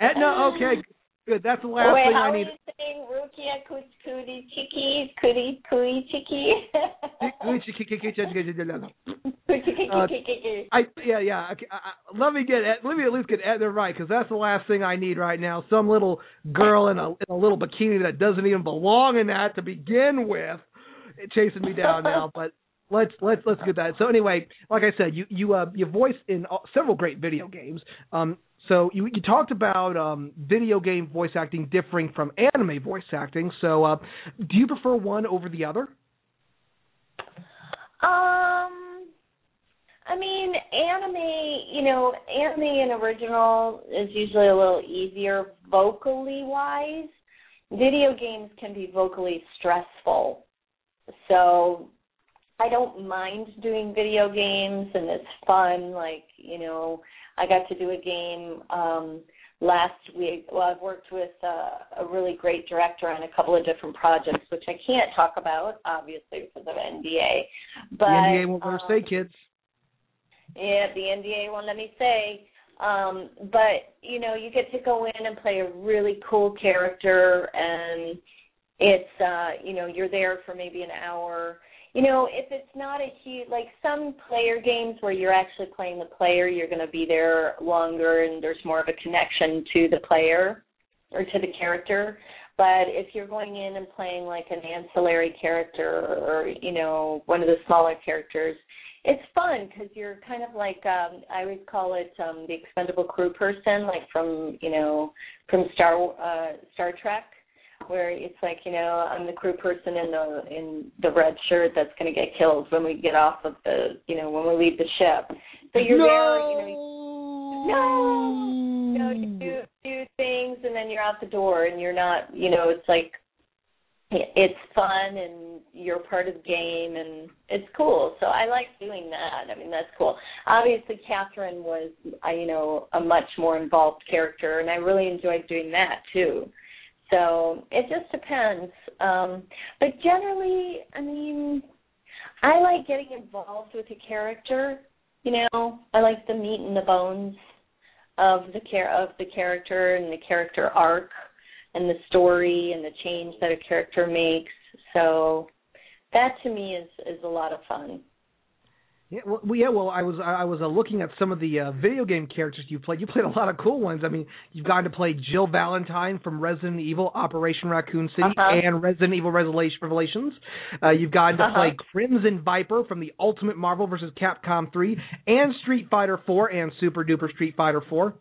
Etna. Okay, good. That's the last Wait, thing how I are need. you saying Rukia Kudi Chiki Kudi Kui Chiki? Uh, I yeah yeah. Okay, I, I, let me get let me at least get Edna right because that's the last thing I need right now. Some little girl in a in a little bikini that doesn't even belong in that to begin with, chasing me down now. But let's let's let's get that. So anyway, like I said, you you uh you voiced in several great video games. Um, so you you talked about um video game voice acting differing from anime voice acting. So uh, do you prefer one over the other? Um, I mean, anime, you know, anime and original is usually a little easier vocally wise. Video games can be vocally stressful. So I don't mind doing video games and it's fun. Like, you know, I got to do a game um last week. Well, I've worked with uh, a really great director on a couple of different projects, which I can't talk about, obviously, because of NDA. But the NBA won't let um, say, kids. yeah, the NDA won't let me say. Um, but you know, you get to go in and play a really cool character, and it's uh, you know, you're there for maybe an hour. You know, if it's not a huge like some player games where you're actually playing the player, you're going to be there longer, and there's more of a connection to the player or to the character. But if you're going in and playing like an ancillary character or you know one of the smaller characters, it's fun because you're kind of like um I always call it um the expendable crew person, like from you know from Star uh Star Trek, where it's like you know I'm the crew person in the in the red shirt that's going to get killed when we get off of the you know when we leave the ship. So you're there, you know. No. you know, you do do things and then you're out the door and you're not, you know, it's like it's fun and you're part of the game and it's cool. So I like doing that. I mean, that's cool. Obviously, Catherine was, I you know, a much more involved character, and I really enjoyed doing that too. So it just depends. Um, but generally, I mean, I like getting involved with a character. You know, I like the meat and the bones of the care of the character and the character arc and the story and the change that a character makes. So that to me is is a lot of fun. Yeah, well, yeah. Well, I was I was uh, looking at some of the uh, video game characters you played. You played a lot of cool ones. I mean, you've gotten to play Jill Valentine from Resident Evil Operation Raccoon City Uh-huh. and Resident Evil Revelations. Uh, you've gotten to Uh-huh. play Crimson Viper from the Ultimate Marvel vs. Capcom 3 and Street Fighter 4 and Super Duper Street Fighter 4.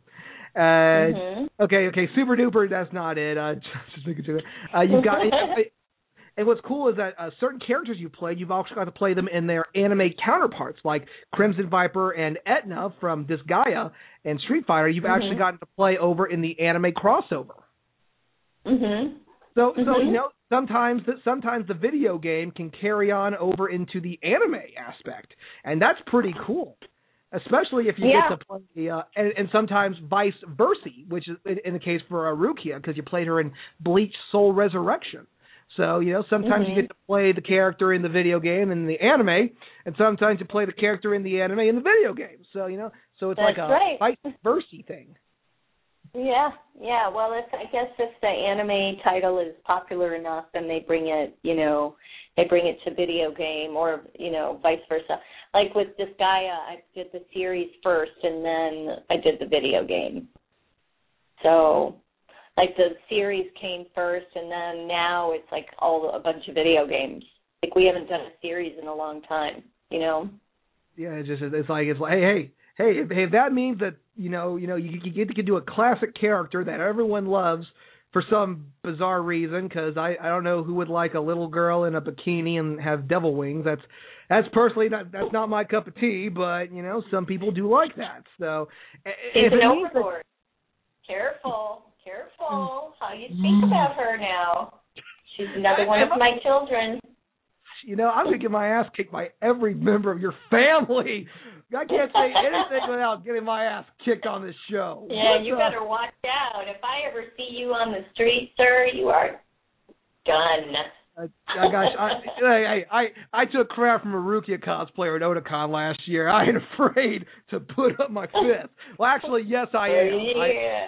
Uh, Mhm. Okay, okay, Super Duper. That's not it. Uh, just making sure. Uh, you've got. And what's cool is that uh, certain characters you played, you've also got to play them in their anime counterparts, like Crimson Viper and Etna from Disgaea and Street Fighter. You've Mhm. actually gotten to play over in the anime crossover. Mm-hmm. So, so Mhm. you know, sometimes that sometimes the video game can carry on over into the anime aspect, and that's pretty cool. Especially if you Yeah. get to play, uh, and, and sometimes vice versa, which is in, in the case for uh, Rukia, because you played her in Bleach Soul Resurrection. So you know, sometimes Mhm. you get to play the character in the video game and the anime, and sometimes you play the character in the anime in the video game. So you know, so it's like a right. vice versa thing. Yeah, yeah. Well, if I guess if the anime title is popular enough, then they bring it, you know, they bring it to video game, or you know, vice versa. Like with Disgaea, I did the series first, and then I did the video game. So, like the series came first, and then now it's like all a bunch of video games. Like we haven't done a series in a long time, you know. Yeah, it's just it's like it's like hey hey hey if, if that means that you know you know you, you get to do a classic character that everyone loves for some bizarre reason because I I don't know who would like a little girl in a bikini and have devil wings that's that's personally not that's not my cup of tea but you know some people do like that so i- She's if an it means that- Careful, careful how you speak mm. about her now. She's another one of my children. you know I'm gonna get my ass kicked by every member of your family I can't say anything without getting my ass kicked on this show Yeah, What you the- better watch out. If I ever see you on the street, sir, you are done. I, I gosh, I, I, I I took crap from a Rukia cosplayer at Otakon last year. I ain't afraid to put up my fist. Well, actually, yes, I am. I, yeah.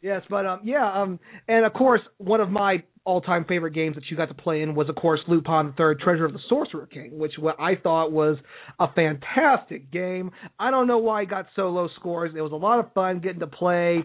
Yes, but um, yeah, um, and of course, one of my all-time favorite games that you got to play in was, of course, Lupin the Third: Treasure of the Sorcerer King, which what I thought was a fantastic game. I don't know why it got so low scores. It was a lot of fun getting to play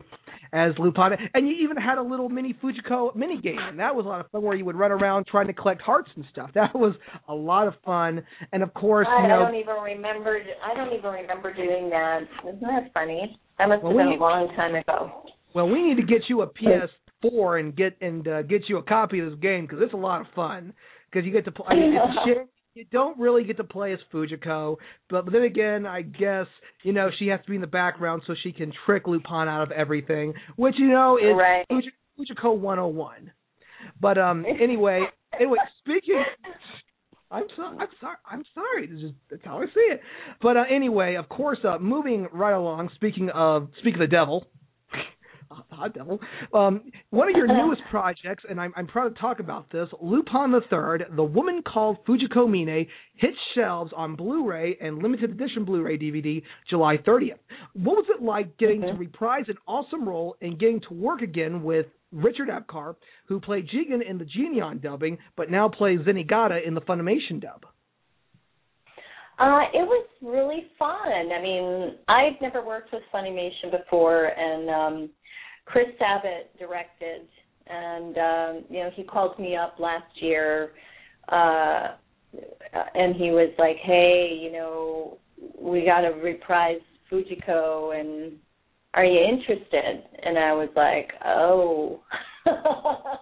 as Lupin, and you even had a little mini Fujiko mini game, and that was a lot of fun where you would run around trying to collect hearts and stuff. That was a lot of fun, and of course, I you know, don't even remember. I don't even remember doing that. Isn't that funny? That must have been we- a long time ago. Well, we need to get you a PS4 and get and uh, get you a copy of this game because it's a lot of fun. Because you get to play. I mean, it's a you don't really get to play as Fujiko, but, but then again, I guess you know she has to be in the background so she can trick Lupin out of everything, which you know is Right. Fuji, Fujiko 101. But um, anyway, anyway, speaking. I'm sorry. I'm sorry. I'm sorry. This is that's how I see it. But uh, anyway, of course, uh, moving right along. Speaking of speak of the devil, hot devil. Um, one of your newest projects, and I'm, I'm proud to talk about this, Lupin the Third, The Woman Called Fujiko Mine, hits shelves on Blu-ray and limited edition Blu-ray DVD July 30th. What was it like getting to reprise an awesome role and getting to work again with Richard Epcar, who played Jigen in the Geneon dubbing, but now plays Zenigata in the Funimation dub? Uh, it was really fun. I mean, I've never worked with Funimation before, and um, Chris Sabat directed, and um, you know, he called me up last year, uh, and he was like, "Hey, you know, we got to reprise Fujiko, and are you interested?" And I was like, "Oh."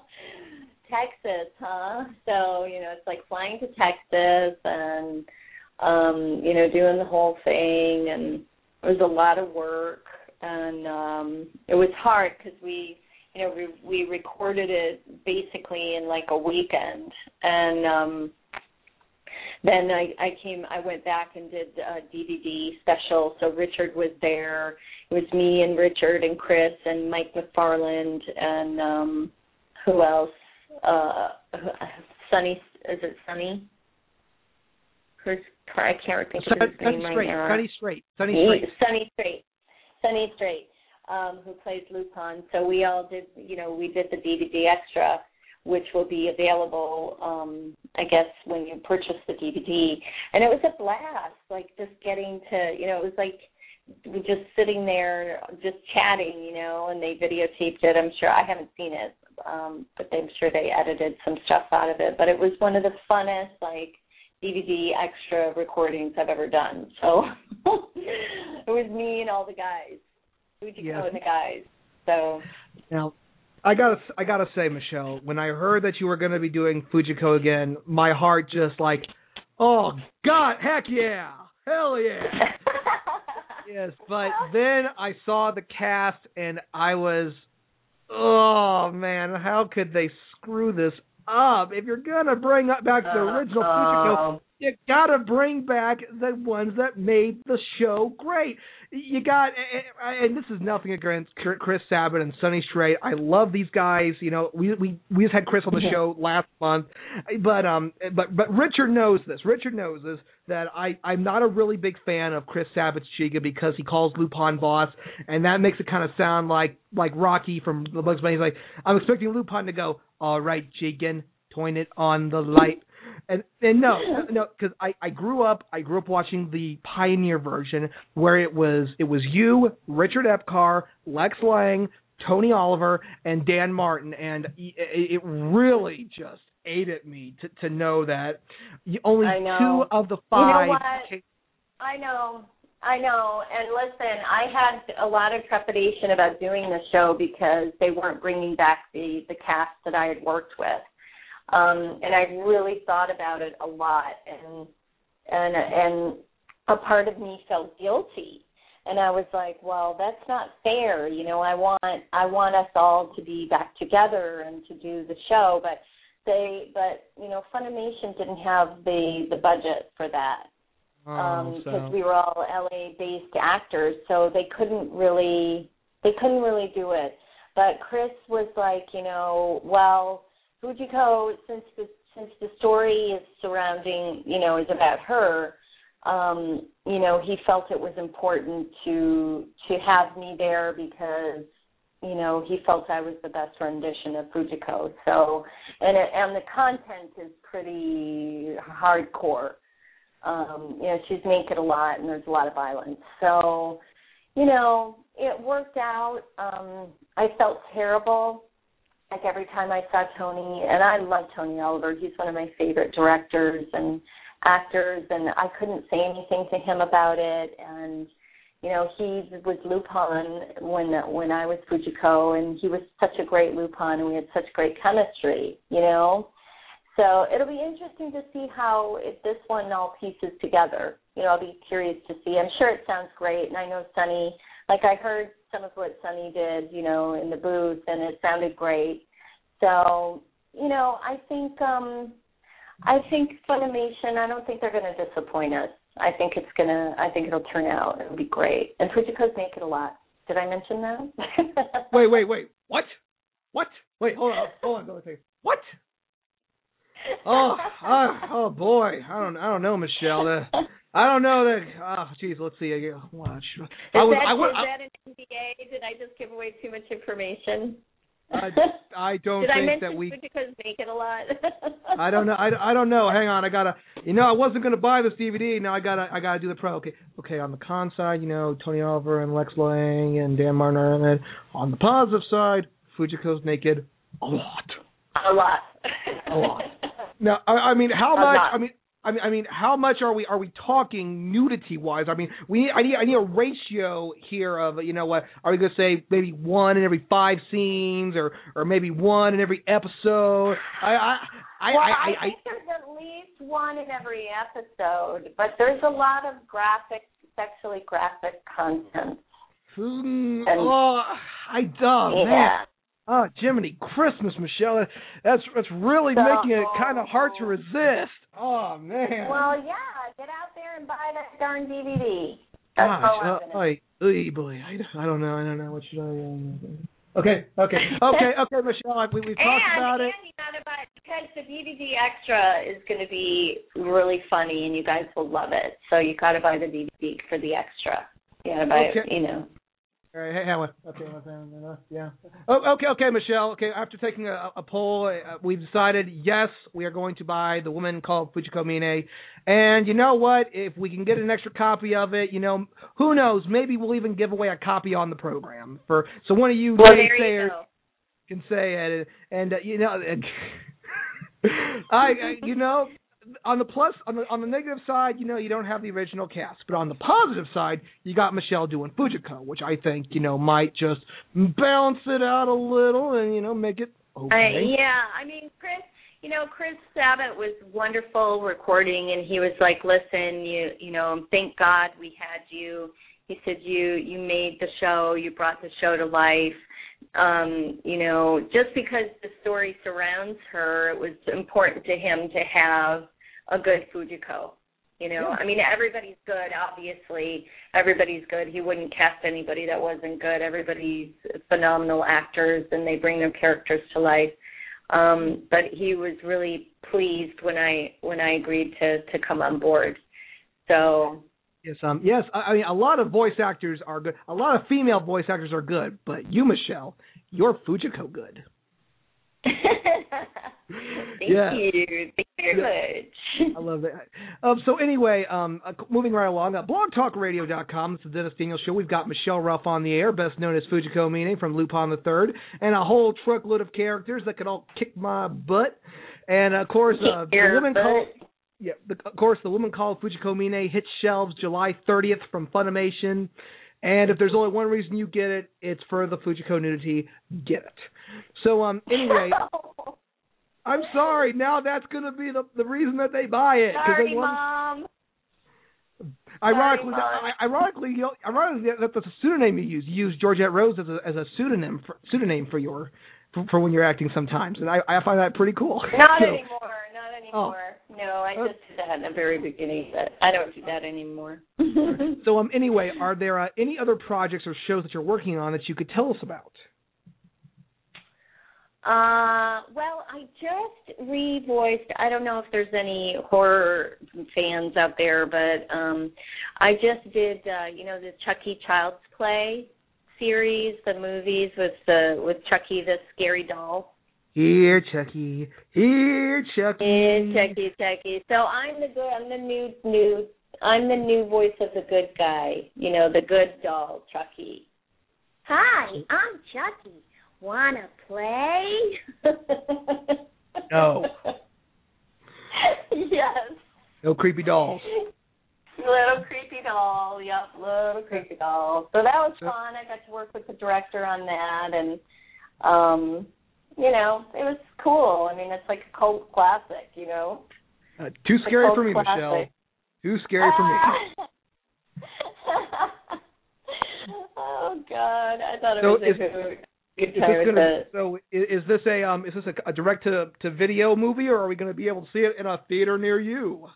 Texas, huh? So, you know, it's like flying to Texas and um, you know, doing the whole thing and it was a lot of work. And um it was hard because we you know we we recorded it basically in like a weekend. And um then I I came I went back and did a DVD special. So Richard was there. It was me and Richard and Chris and Mike McFarland and um who else? Uh Sonny is it Sonny? Chris I can't think of his Sonny name right Strait, now. Sonny Strait, Sonny Strait. Sonny Strait. Sonny Strait, um, who plays Lupin. So we all did, you know, we did the DVD extra, which will be available, um, I guess, when you purchase the DVD. And it was a blast, like just getting to, you know, it was like just sitting there, just chatting, you know, and they videotaped it. I'm sure I haven't seen it, um, but I'm sure they edited some stuff out of it. But it was one of the funnest, like, DVD extra recordings I've ever done. So it was me and all the guys, Fujiko Yes. and the guys. So Now, I gotta I gotta say, Michelle, when I heard that you were gonna be doing Fujiko again, my heart just like, oh God, heck yeah, hell yeah. yes, but then I saw the cast and I was, oh man, how could they screw this up? If you're gonna bring up back the uh, original Fujiko, you gotta bring back the ones that made the show great. You got, and this is nothing against Chris Sabat and Sonny Strait. I love these guys. You know, we we we just had Chris on the show last month, but um, but but Richard knows this. Richard knows this that I I'm not a really big fan of Chris Sabat's Chiga because he calls Lupin boss, and that makes it kind of sound like like Rocky from the Bugs Bunny. He's like, I'm expecting Lupin to go, all right, Jigen, point it on the light. And and no, no, because I I grew up I grew up watching the Pioneer version where it was it was you, Richard Epcar, Lex Lang, Tony Oliver, and Dan Martin, and it, it really just ate at me to to know that you- only know. two of the You know five. came- I know, I know. And listen, I had a lot of trepidation about doing the show because they weren't bringing back the the cast that I had worked with, um, and I really thought about it a lot. And and and a part of me felt guilty, and I was like, well, that's not fair. You know, I want I want us all to be back together and to do the show, but they but you know Funimation didn't have the the budget for that Oh, because so- we were all LA based actors, so they couldn't really they couldn't really do it. But Chris was like, you know, well, Fujiko, since the since the story is surrounding, you know, is about her, um, you know, he felt it was important to to have me there because you know he felt I was the best rendition of Fujiko. So, and it, and the content is pretty hardcore um, you know, she's naked a lot and there's a lot of violence. So, you know, it worked out. Um, I felt terrible like every time I saw Tony and I love Tony Oliver. He's one of my favorite directors and actors and I couldn't say anything to him about it and you know, he was Lupin when when I was Fujiko and he was such a great Lupin and we had such great chemistry, you know. So it'll be interesting to see how if this one all pieces together. You know, I'll be curious to see. I'm sure it sounds great, and I know Sonny. Like I heard some of what Sonny did, you know, in the booth, and it sounded great. So you know, I think um I think Funimation. I don't think they're going to disappoint us. I think it's gonna. I think it'll turn out. It'll be great. And Fujiko's it a lot. Did I mention that? wait, wait, wait. What? What? Wait, hold on, hold on, hold on. What? Oh, oh, oh boy, I don't, I don't know, Michelle. I don't know that. Oh, jeez, let's see. I watch. Is, I was, that, I, was, is that an NDA? Did I just give away too much information? I, I don't Did I think mention that we. Fujiko's naked a lot? I don't know. I, I don't know. Hang on. I gotta. You know, I wasn't gonna buy this DVD. Now I gotta. I gotta do the pro. Okay. Okay. On the con side, you know, Tony Oliver and Lex Lang and Dan Martin are in it. On the positive side, Fujiko's naked a lot. A lot. A lot. Now, I, I mean, how A much? lot. I mean. I mean, I mean, how much are we are we talking nudity wise? I mean, we I need I need a ratio here of you know what are we going to say maybe one in every five scenes or or maybe one in every episode? I I I well, I, I, I, think there's at least one in every episode, but there's a lot of graphic, sexually graphic content. Mm, oh, I oh Yeah. man. Oh, Jiminy Christmas, Michelle. That's that's really So- making it kind of hard to resist. Oh man. Well, yeah, get out there and buy that darn DVD. That's Gosh, uh, gonna I, oy, boy, I, I don't know, I don't know. What should I? Uh, okay, okay, okay, okay, Michelle. We we talked and, about it. and you gotta buy because the DVD extra is going to be really funny, and you guys will love it. So you gotta buy the DVD for the extra. You gotta buy, Okay. it, you know. All right, hey, Helen. Okay, yeah. Oh, okay, okay, Michelle. Okay, after taking a, a poll, uh, we've decided yes, we are going to buy the woman called Fujiko Mine. And you know what? If we can get an extra copy of it, you know, who knows? Maybe we'll even give away a copy on the program for so one of you Well, naysayers can say it. And uh, you know, I, I, you know, on the plus, on the on the negative side, you know, you don't have the original cast, but on the positive side, you got Michelle doing Fujiko, which I think you know might just balance it out a little and you know make it okay. I, yeah, I mean, Chris, you know, Chris Sabat was wonderful recording, and he was like, "Listen, you, you know, thank God we had you." He said, "You, you made the show. You brought the show to life." Um, you know, just because the story surrounds her, it was important to him to have a good Fujiko. You know. I mean, everybody's good. Obviously, everybody's good. He wouldn't cast anybody that wasn't good. Everybody's phenomenal actors, and they bring their characters to life. Um, but he was really pleased when I when I agreed to to come on board. So Yes, um, yes. I, I mean, a lot of voice actors are good. A lot of female voice actors are good, but you, Michelle, you're Fujiko good. thank Yeah. you, thank you very much. I love that. Um, so anyway, um, uh, moving right along, uh, blogtalkradio.com. It's the Dennis Daniels Show. We've got Michelle Ruff on the air, best known as Fujiko Mine from Lupin the Third, and a whole truckload of characters that could all kick my butt. And of course, uh, the woman butt. called yeah, the, of course, the woman called Fujiko Mine hits shelves July 30th from Funimation. And if there's only one reason you get it, it's for the Fujiko nudity. Get it. So um, anyway. I'm sorry. Now that's going to be the the reason that they buy it. Sorry, they want, mom. Ironically, Sorry, Mom. Ironically, ironically, that- that's a pseudonym you use. You use Georgette Rose as a as a pseudonym for, pseudonym for your for, for when you're acting sometimes, and I I find that pretty cool. Not So- anymore. Not anymore. No, I Uh, just did that in the very beginning, but I don't do that anymore. So um, anyway, are there uh, any other projects or shows that you're working on that you could tell us about? Uh, well, I just revoiced. I don't know if there's any horror fans out there, but um, I just did. Uh, you know, the Chucky Child's Play series, the movies with the with Chucky the scary doll. Here, Chucky. Here, Chucky. It's Chucky, Chucky. So I'm the good. I'm the new new. I'm the new voice of the good guy. You know, the good doll, Chucky. Hi, I'm Chucky. Wanna play? No. yes. No creepy dolls. Little creepy doll, yep, little creepy doll. So that was fun. I got to work with the director on that, and um, you know, it was cool. I mean, it's like a cult classic, you know. Uh, too scary for me, classic. Michelle. Too scary for me. oh God, I thought it So was a good, good Is time with gonna, it. so is this a um is this a, a direct to to video movie or are we going to be able to see it in a theater near you?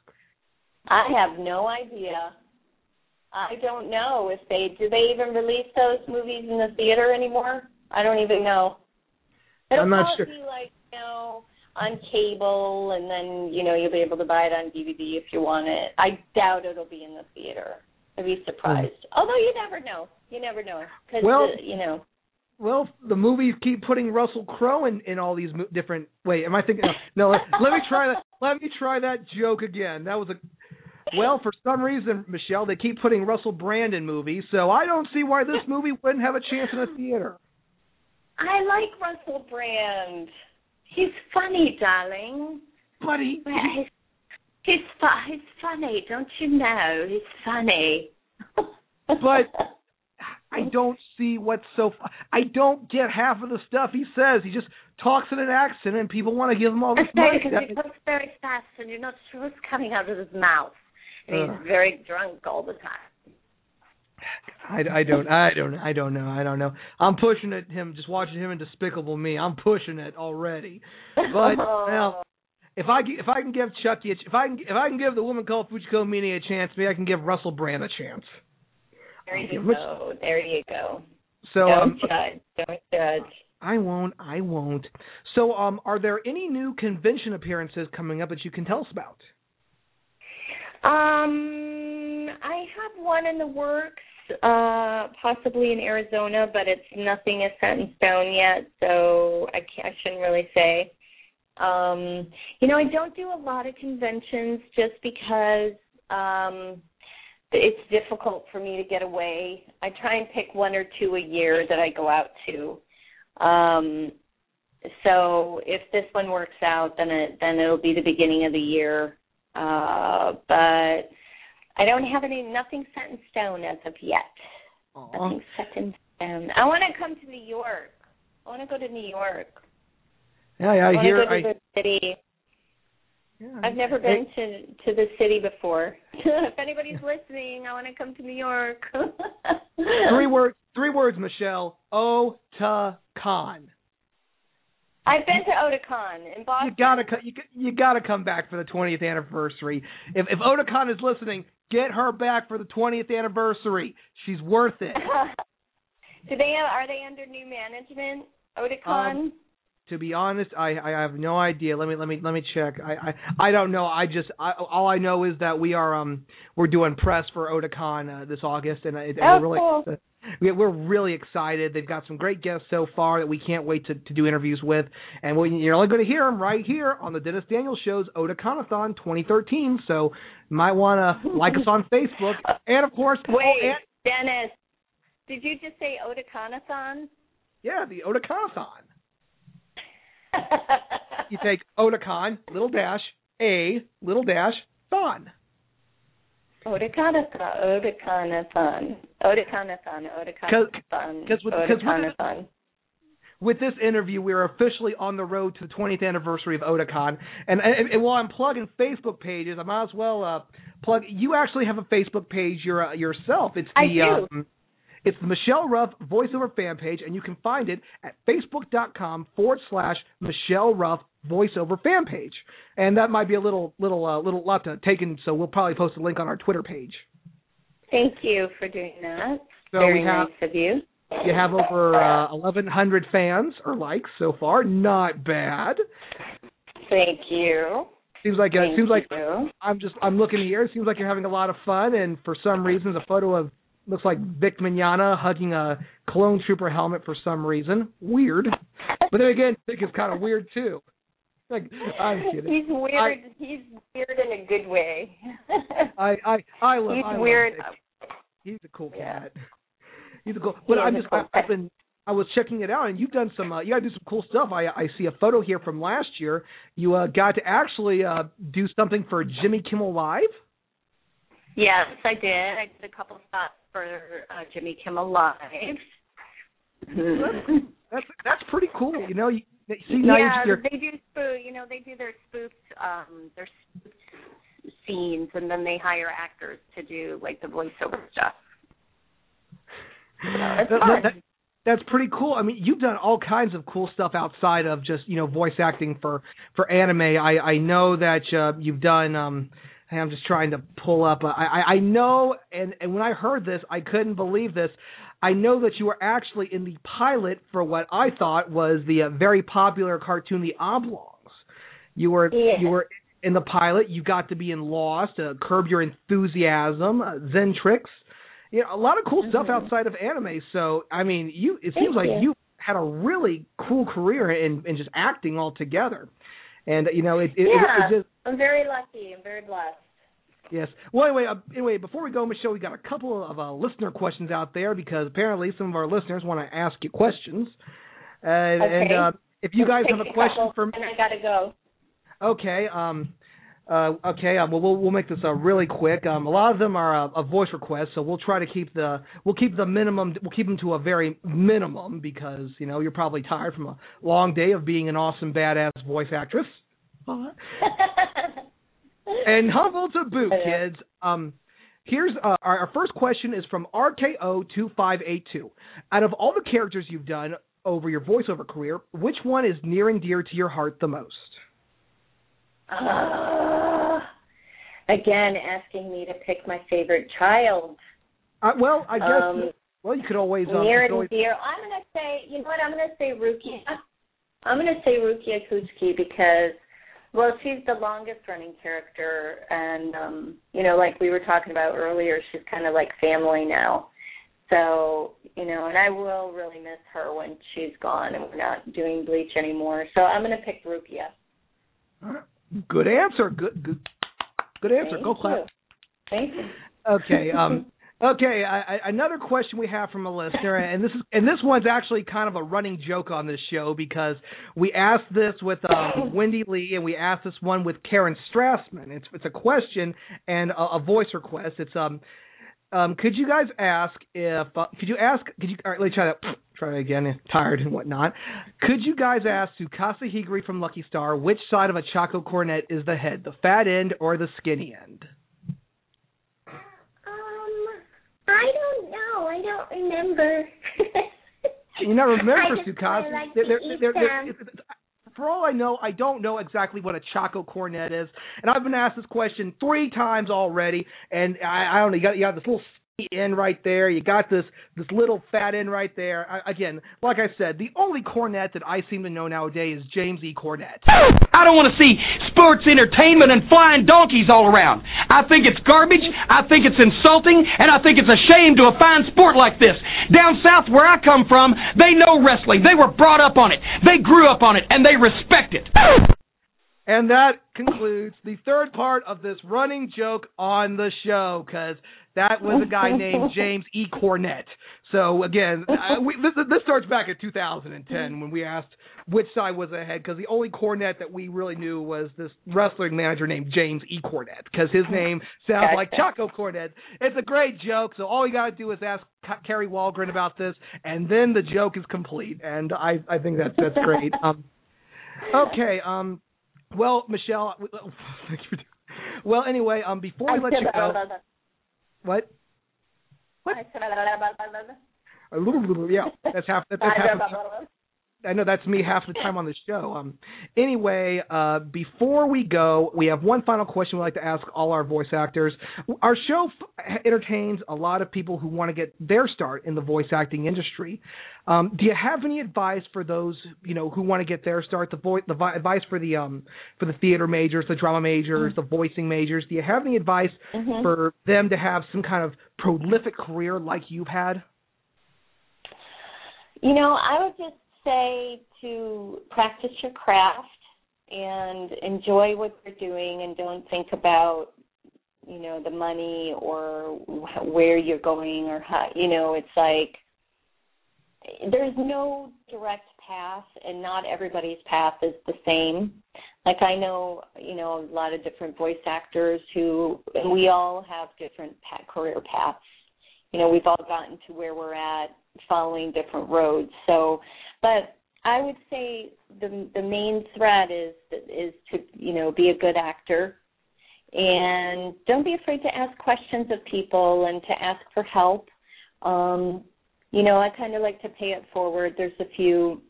I have no idea. I don't know if they do they even release those movies in the theater anymore. I don't even know. It'll I'm not probably sure. be like you know on cable, and then you know you'll be able to buy it on DVD if you want it. I doubt it'll be in the theater. I'd be surprised. Although you never know. You never know because Well- you know. Well, the movies keep putting Russell Crowe in, in all these mo- different. Wait, am I thinking? No, let, let me try that. Let me try that joke again. That was a. Well, for some reason, Michelle, they keep putting Russell Brand in movies, so I don't see why this movie wouldn't have a chance in a theater. I like Russell Brand. He's funny, darling. Buddy. He's he's, he's funny, don't you know? He's funny. But I don't see what's so. fu- I don't get half of the stuff he says. He just talks in an accent, and people want to give him all this money. because he talks very fast, and you're not sure what's coming out of his mouth. And he's very drunk all the time. I, I don't I don't I don't know I don't know. I'm pushing it him just watching him in Despicable Me. I'm pushing it already. But oh. now, if I if I can give Chucky a, if I can if I can give the woman called Fujiko Mine a chance, maybe I can give Russell Brand a chance. There you go. There you go. So don't um, judge. Don't judge. I won't. I won't. So um, are there any new convention appearances coming up that you can tell us about? Um, I have one in the works, uh, possibly in Arizona, but it's nothing is set in stone yet, so I can't. I shouldn't really say. Um, you know, I don't do a lot of conventions just because um, it's difficult for me to get away. I try and pick one or two a year that I go out to. Um, so if this one works out, then it then it'll be the beginning of the year. Uh, but I don't have any nothing set in stone as of yet. Aww. Nothing set in stone. I want to come to New York. I want to go to New York. Yeah, yeah I, I hear. To I, the city. Yeah, I've never been to to the city before. if anybody's listening, I want to come to New York. three words. Three words, Michelle. Otakon. I've been to Otakon in Boston. You gotta co- you, you gotta come back for the 20th anniversary. If if Otakon is listening, get her back for the 20th anniversary. She's worth it. Do they have, are they under new management? Otakon. Um, to be honest, I I have no idea. Let me let me let me check. I I, I don't know. I just I, all I know is that we are um we're doing press for Otakon uh, this August, and, and Oh, we're really cool. uh, we- we're really excited. They've got some great guests so far that we can't wait to, to do interviews with, and we, you're only going to hear them right here on the Dennis Daniels Show's Otakonathon 2013. So you might want to like us on Facebook, and of course, Wait, oh, and, Dennis, did you just say Otakonathon? yeah, the Otakonathon. You take Otakon little dash a little dash thon. Otakanathon, Otakanathon, Otakanathon, Otakanathon, 'cause with- 'cause with- Otakanathon. with this interview, we're officially on the road to the 20th anniversary of Otakon. And, and, and while I'm plugging Facebook pages, I might as well uh, plug. You actually have a Facebook page your, uh, yourself. It's the I do. Um, it's the Michelle Ruff voiceover fan page, and you can find it at facebook.com forward slash Michelle Ruff voiceover fan page. And that might be a little little uh, little lot to take in, so we'll probably post a link on our Twitter page. Thank you for doing that. So Very have nice of you. you have over uh, 1,100 fans or likes so far. Not bad. Thank you. Seems like uh, seems like you. I'm just I'm looking here. It seems like you're having a lot of fun, and for some reason, the photo of looks like Vic Mignogna hugging a clone trooper helmet for some reason. Weird, but then again, Vic is kind of weird too. Like I'm kidding. He's weird. He's weird in a good way. I I I love. He's I love weird. Vic. He's a cool Yeah. cat. He's a cool. But I'm just cool I, I've been I was checking it out, and you've done some. Uh, you got to do some cool stuff. I I see a photo here from last year. You uh, got to actually uh, do something for Jimmy Kimmel Live. Yes, I did. I did a couple spots for uh, Jimmy Kimmel Live. That's that's pretty cool. You know, you, see now yeah, you're, they do spoof. You know, they do their spoofed, um, their spoofed scenes, and then they hire actors to do like the voiceover stuff. So it's that- that- that's pretty cool. I mean, you've done all kinds of cool stuff outside of just you know voice acting for for anime. I I know that uh, you've done. um hey, I'm just trying to pull up. uh, I I I know, and and when I heard this, I couldn't believe this. I know that you were actually in the pilot for what I thought was the uh, very popular cartoon, The Oblongs. You were Yeah. you were in the pilot. You got to be in Lost, uh, Curb Your Enthusiasm, uh, Zen Tricks. You know, a lot of cool stuff Mhm. outside of anime. So, I mean, you it Thank seems like you. you had a really cool career in in just acting altogether. And you know, it it, yeah, it, it just I'm very lucky. I'm very blessed. Yes. Well, anyway, uh, anyway, before we go, Michelle, we got a couple of uh, listener questions out there because apparently some of our listeners want to ask you questions. And, Okay. and uh, if you guys have a question for and I gotta go. okay, um, uh, okay, um, well, we'll we'll make this uh, really quick. Um, a lot of them are uh, a voice request, so we'll try to keep the we'll keep the minimum we'll keep them to a very minimum because you know you're probably tired from a long day of being an awesome badass voice actress. And humble to boot, kids. Um, here's uh, our, our first question is from RKO2582. Out of all the characters you've done over your voiceover career, which one is near and dear to your heart the most? Uh, again, asking me to pick my favorite child. Uh, well, I guess. Um, well, you could always. Um, near and always- dear. I'm gonna say. You know what? I'm gonna say Rukia. I'm gonna say Rukia Kuchiki because, well, she's the longest running character, and um, you know, like we were talking about earlier, she's kind of like family now. So, you know, and I will really miss her when she's gone and we're not doing Bleach anymore. So I'm gonna pick Rukia. Good answer. Good. Good. Good answer. Thank Go clap. you. Thank you. Okay. Um. Okay. I, I, another question we have from a listener, and this is and this one's actually kind of a running joke on this show because we asked this with um, Wendee Lee and we asked this one with Karen Strassman. It's it's a question and a, a voice request. It's um. Um, could you guys ask if uh, could you ask could you all right, let me try that try that again tired and whatnot could you guys ask Tsukasa Hiiragi from Lucky Star which side of a Choco Cornet is the head the fat end or the skinny end Um, I don't know. I don't remember. You never remember like They're- they're- they're- it's- for all I know, I don't know exactly what a Choco Cornet is, and I've been asked this question three times already. And I, I don't know. You got you got this little end right there. You got this this little fat end right there. I, again, like I said, the only cornet that I seem to know nowadays is James E. Cornette. I don't want to see sports entertainment and flying donkeys all around. I think it's garbage, I think it's insulting, and I think it's a shame to a fine sport like this. Down south where I come from, they know wrestling. They were brought up on it. They grew up on it, and they respect it. And that concludes the third part of this running joke on the show because that was a guy named James E. Cornette. So again, I, we, this, this starts back in 2010 when we asked which side was ahead because the only Cornette that we really knew was this wrestling manager named James E. Cornette because his name sounds like Choco Cornet. It's a great joke. So all you got to do is ask Kari Wahlgren about this, and then the joke is complete. And I I think that's that's great. Um, okay. Um. Well, Michelle. Thank you. Well, anyway, um, before we let you go, what? What? A little, little, yeah. That's half. That's half. I know that's me half the time on the show. Um, anyway, uh, before we go, we have one final question we like to ask all our voice actors. Our show f- entertains a lot of people who want to get their start in the voice acting industry. Um, do you have any advice for those you know who want to get their start? The voice, the vi- advice for the um for the theater majors, the drama majors, the voicing majors. Do you have any advice Mhm. for them to have some kind of prolific career like you've had? You know, I would just say to practice your craft and enjoy what you're doing and don't think about you know the money or where you're going or how you know it's like there's no direct path and not everybody's path is the same. Like i know you know a lot of different voice actors who and we all have different career paths. You know we've all gotten to where we're at following different roads. So but i would say the the main thread is is to you know be a good actor. And don't be afraid to ask questions of people and to ask for help. Um you know i kind of like to pay it forward. There's a few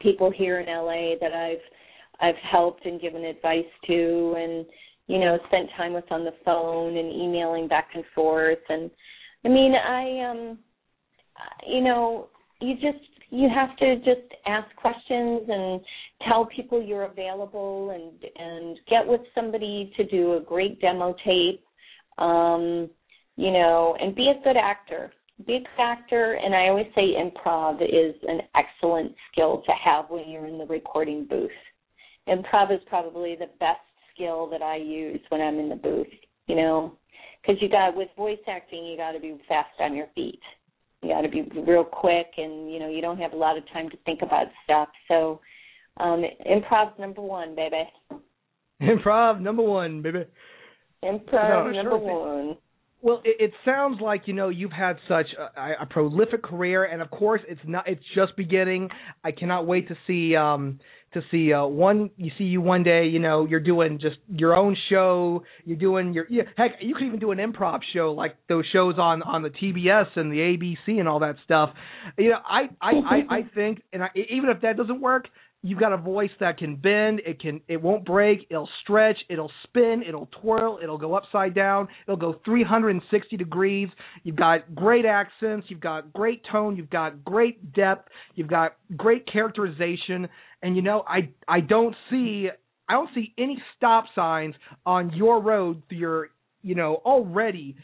people here in la that i've i've helped and given advice to and you know spent time with on the phone and emailing back and forth. And i mean i um you know you just you have to just ask questions and tell people you're available and and get with somebody to do a great demo tape um you know and be a good actor. Be a good actor and i always say improv is an excellent skill to have when you're in the recording booth. Improv is probably the best skill that i use when i'm in the booth you know because you got with voice acting you got to be fast on your feet you got to be real quick and you know you don't have a lot of time to think about stuff. So um improv's number one baby. Improv number one, baby. improv No, number sure one Well, it, it sounds like you know you've had such a, a prolific career, and of course it's not. It's just beginning. I cannot wait to see um to see uh one. You see you one day. You know you're doing just your own show. You're doing your yeah, heck. You could even do an improv show like those shows on on the TBS and the ABC and all that stuff. You know I I I, I think, and I, even if that doesn't work, You've got a voice that can bend. It can. It won't break. It'll stretch. It'll spin. It'll twirl. It'll go upside down. It'll go 360 degrees. You've got great accents. You've got great tone. You've got great depth. You've got great characterization. And you know, I I don't see I don't see any stop signs on your road to your you know already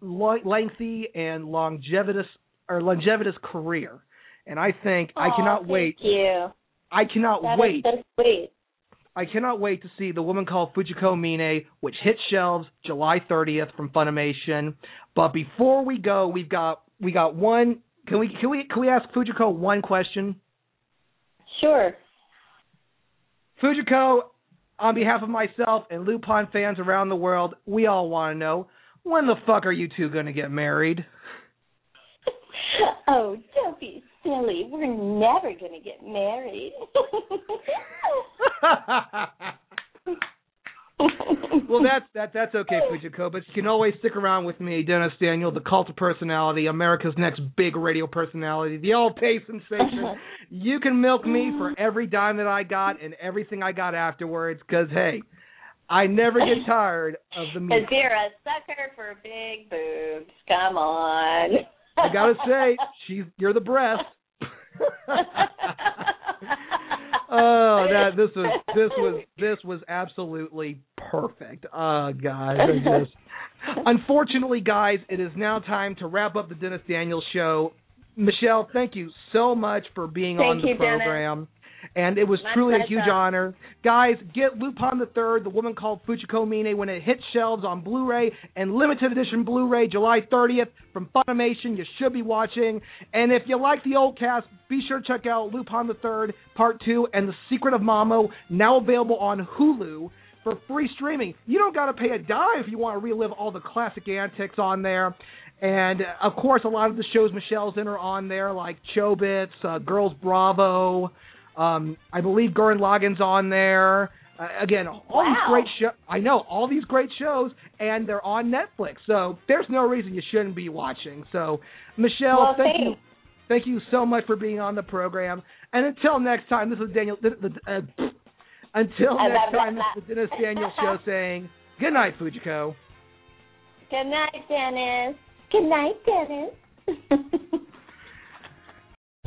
lengthy and longevitous or longevitous career. And I think oh, I cannot thank wait. You. I cannot that wait. so sweet. I cannot wait to see the woman called Fujiko Mine, which hits shelves July 30th from Funimation. But before we go, we've got we got one. Can we can we can we ask Fujiko one question? Sure. Fujiko, on behalf of myself and Lupin fans around the world, we all want to know when the fuck are you two going to get married? oh, don't be silly. We're never going to get married. well, that's that that's okay, Fujiko. But you can always stick around with me, Dennis Daniel, the cult of personality, America's next big radio personality, the all-pay sensation. you can milk me for every dime that I got and everything I got afterwards. Because hey, I never get tired of the. Because you're a sucker for big boobs. Come on. I gotta say, she's you're the breast. oh, that this was this was this was absolutely perfect. Oh, guys, I just. Unfortunately, guys, it is now time to wrap up the Dennis Daniels show. Michelle, thank you so much for being thank on the you, program. Dennis. And it was My truly pleasure. a huge honor. Guys, get Lupin the Third, the woman called Fujiko Mine, when it hits shelves on Blu-ray and limited edition Blu-ray July 30th from Funimation. You should be watching. And if you like the old cast, be sure to check out Lupin the Third Part 2 and The Secret of Mamo, now available on Hulu for free streaming. You don't got to pay a dime if you want to relive all the classic antics on there. And of course, a lot of the shows Michelle's in are on there, like Chobits, uh, Girls Bravo. Um, I believe Gurren Lagann's on there. Uh, again, all Wow. these great shows. I know all these great shows, and they're on Netflix. So there's no reason you shouldn't be watching. So, Michelle, Well, thank thanks. you, thank you so much for being on the program. And until next time, this is Daniel. The, the, uh, until I next time, that. this is the Dennis Daniel Show saying good night, Fujiko. Good night, Dennis. Good night, Dennis.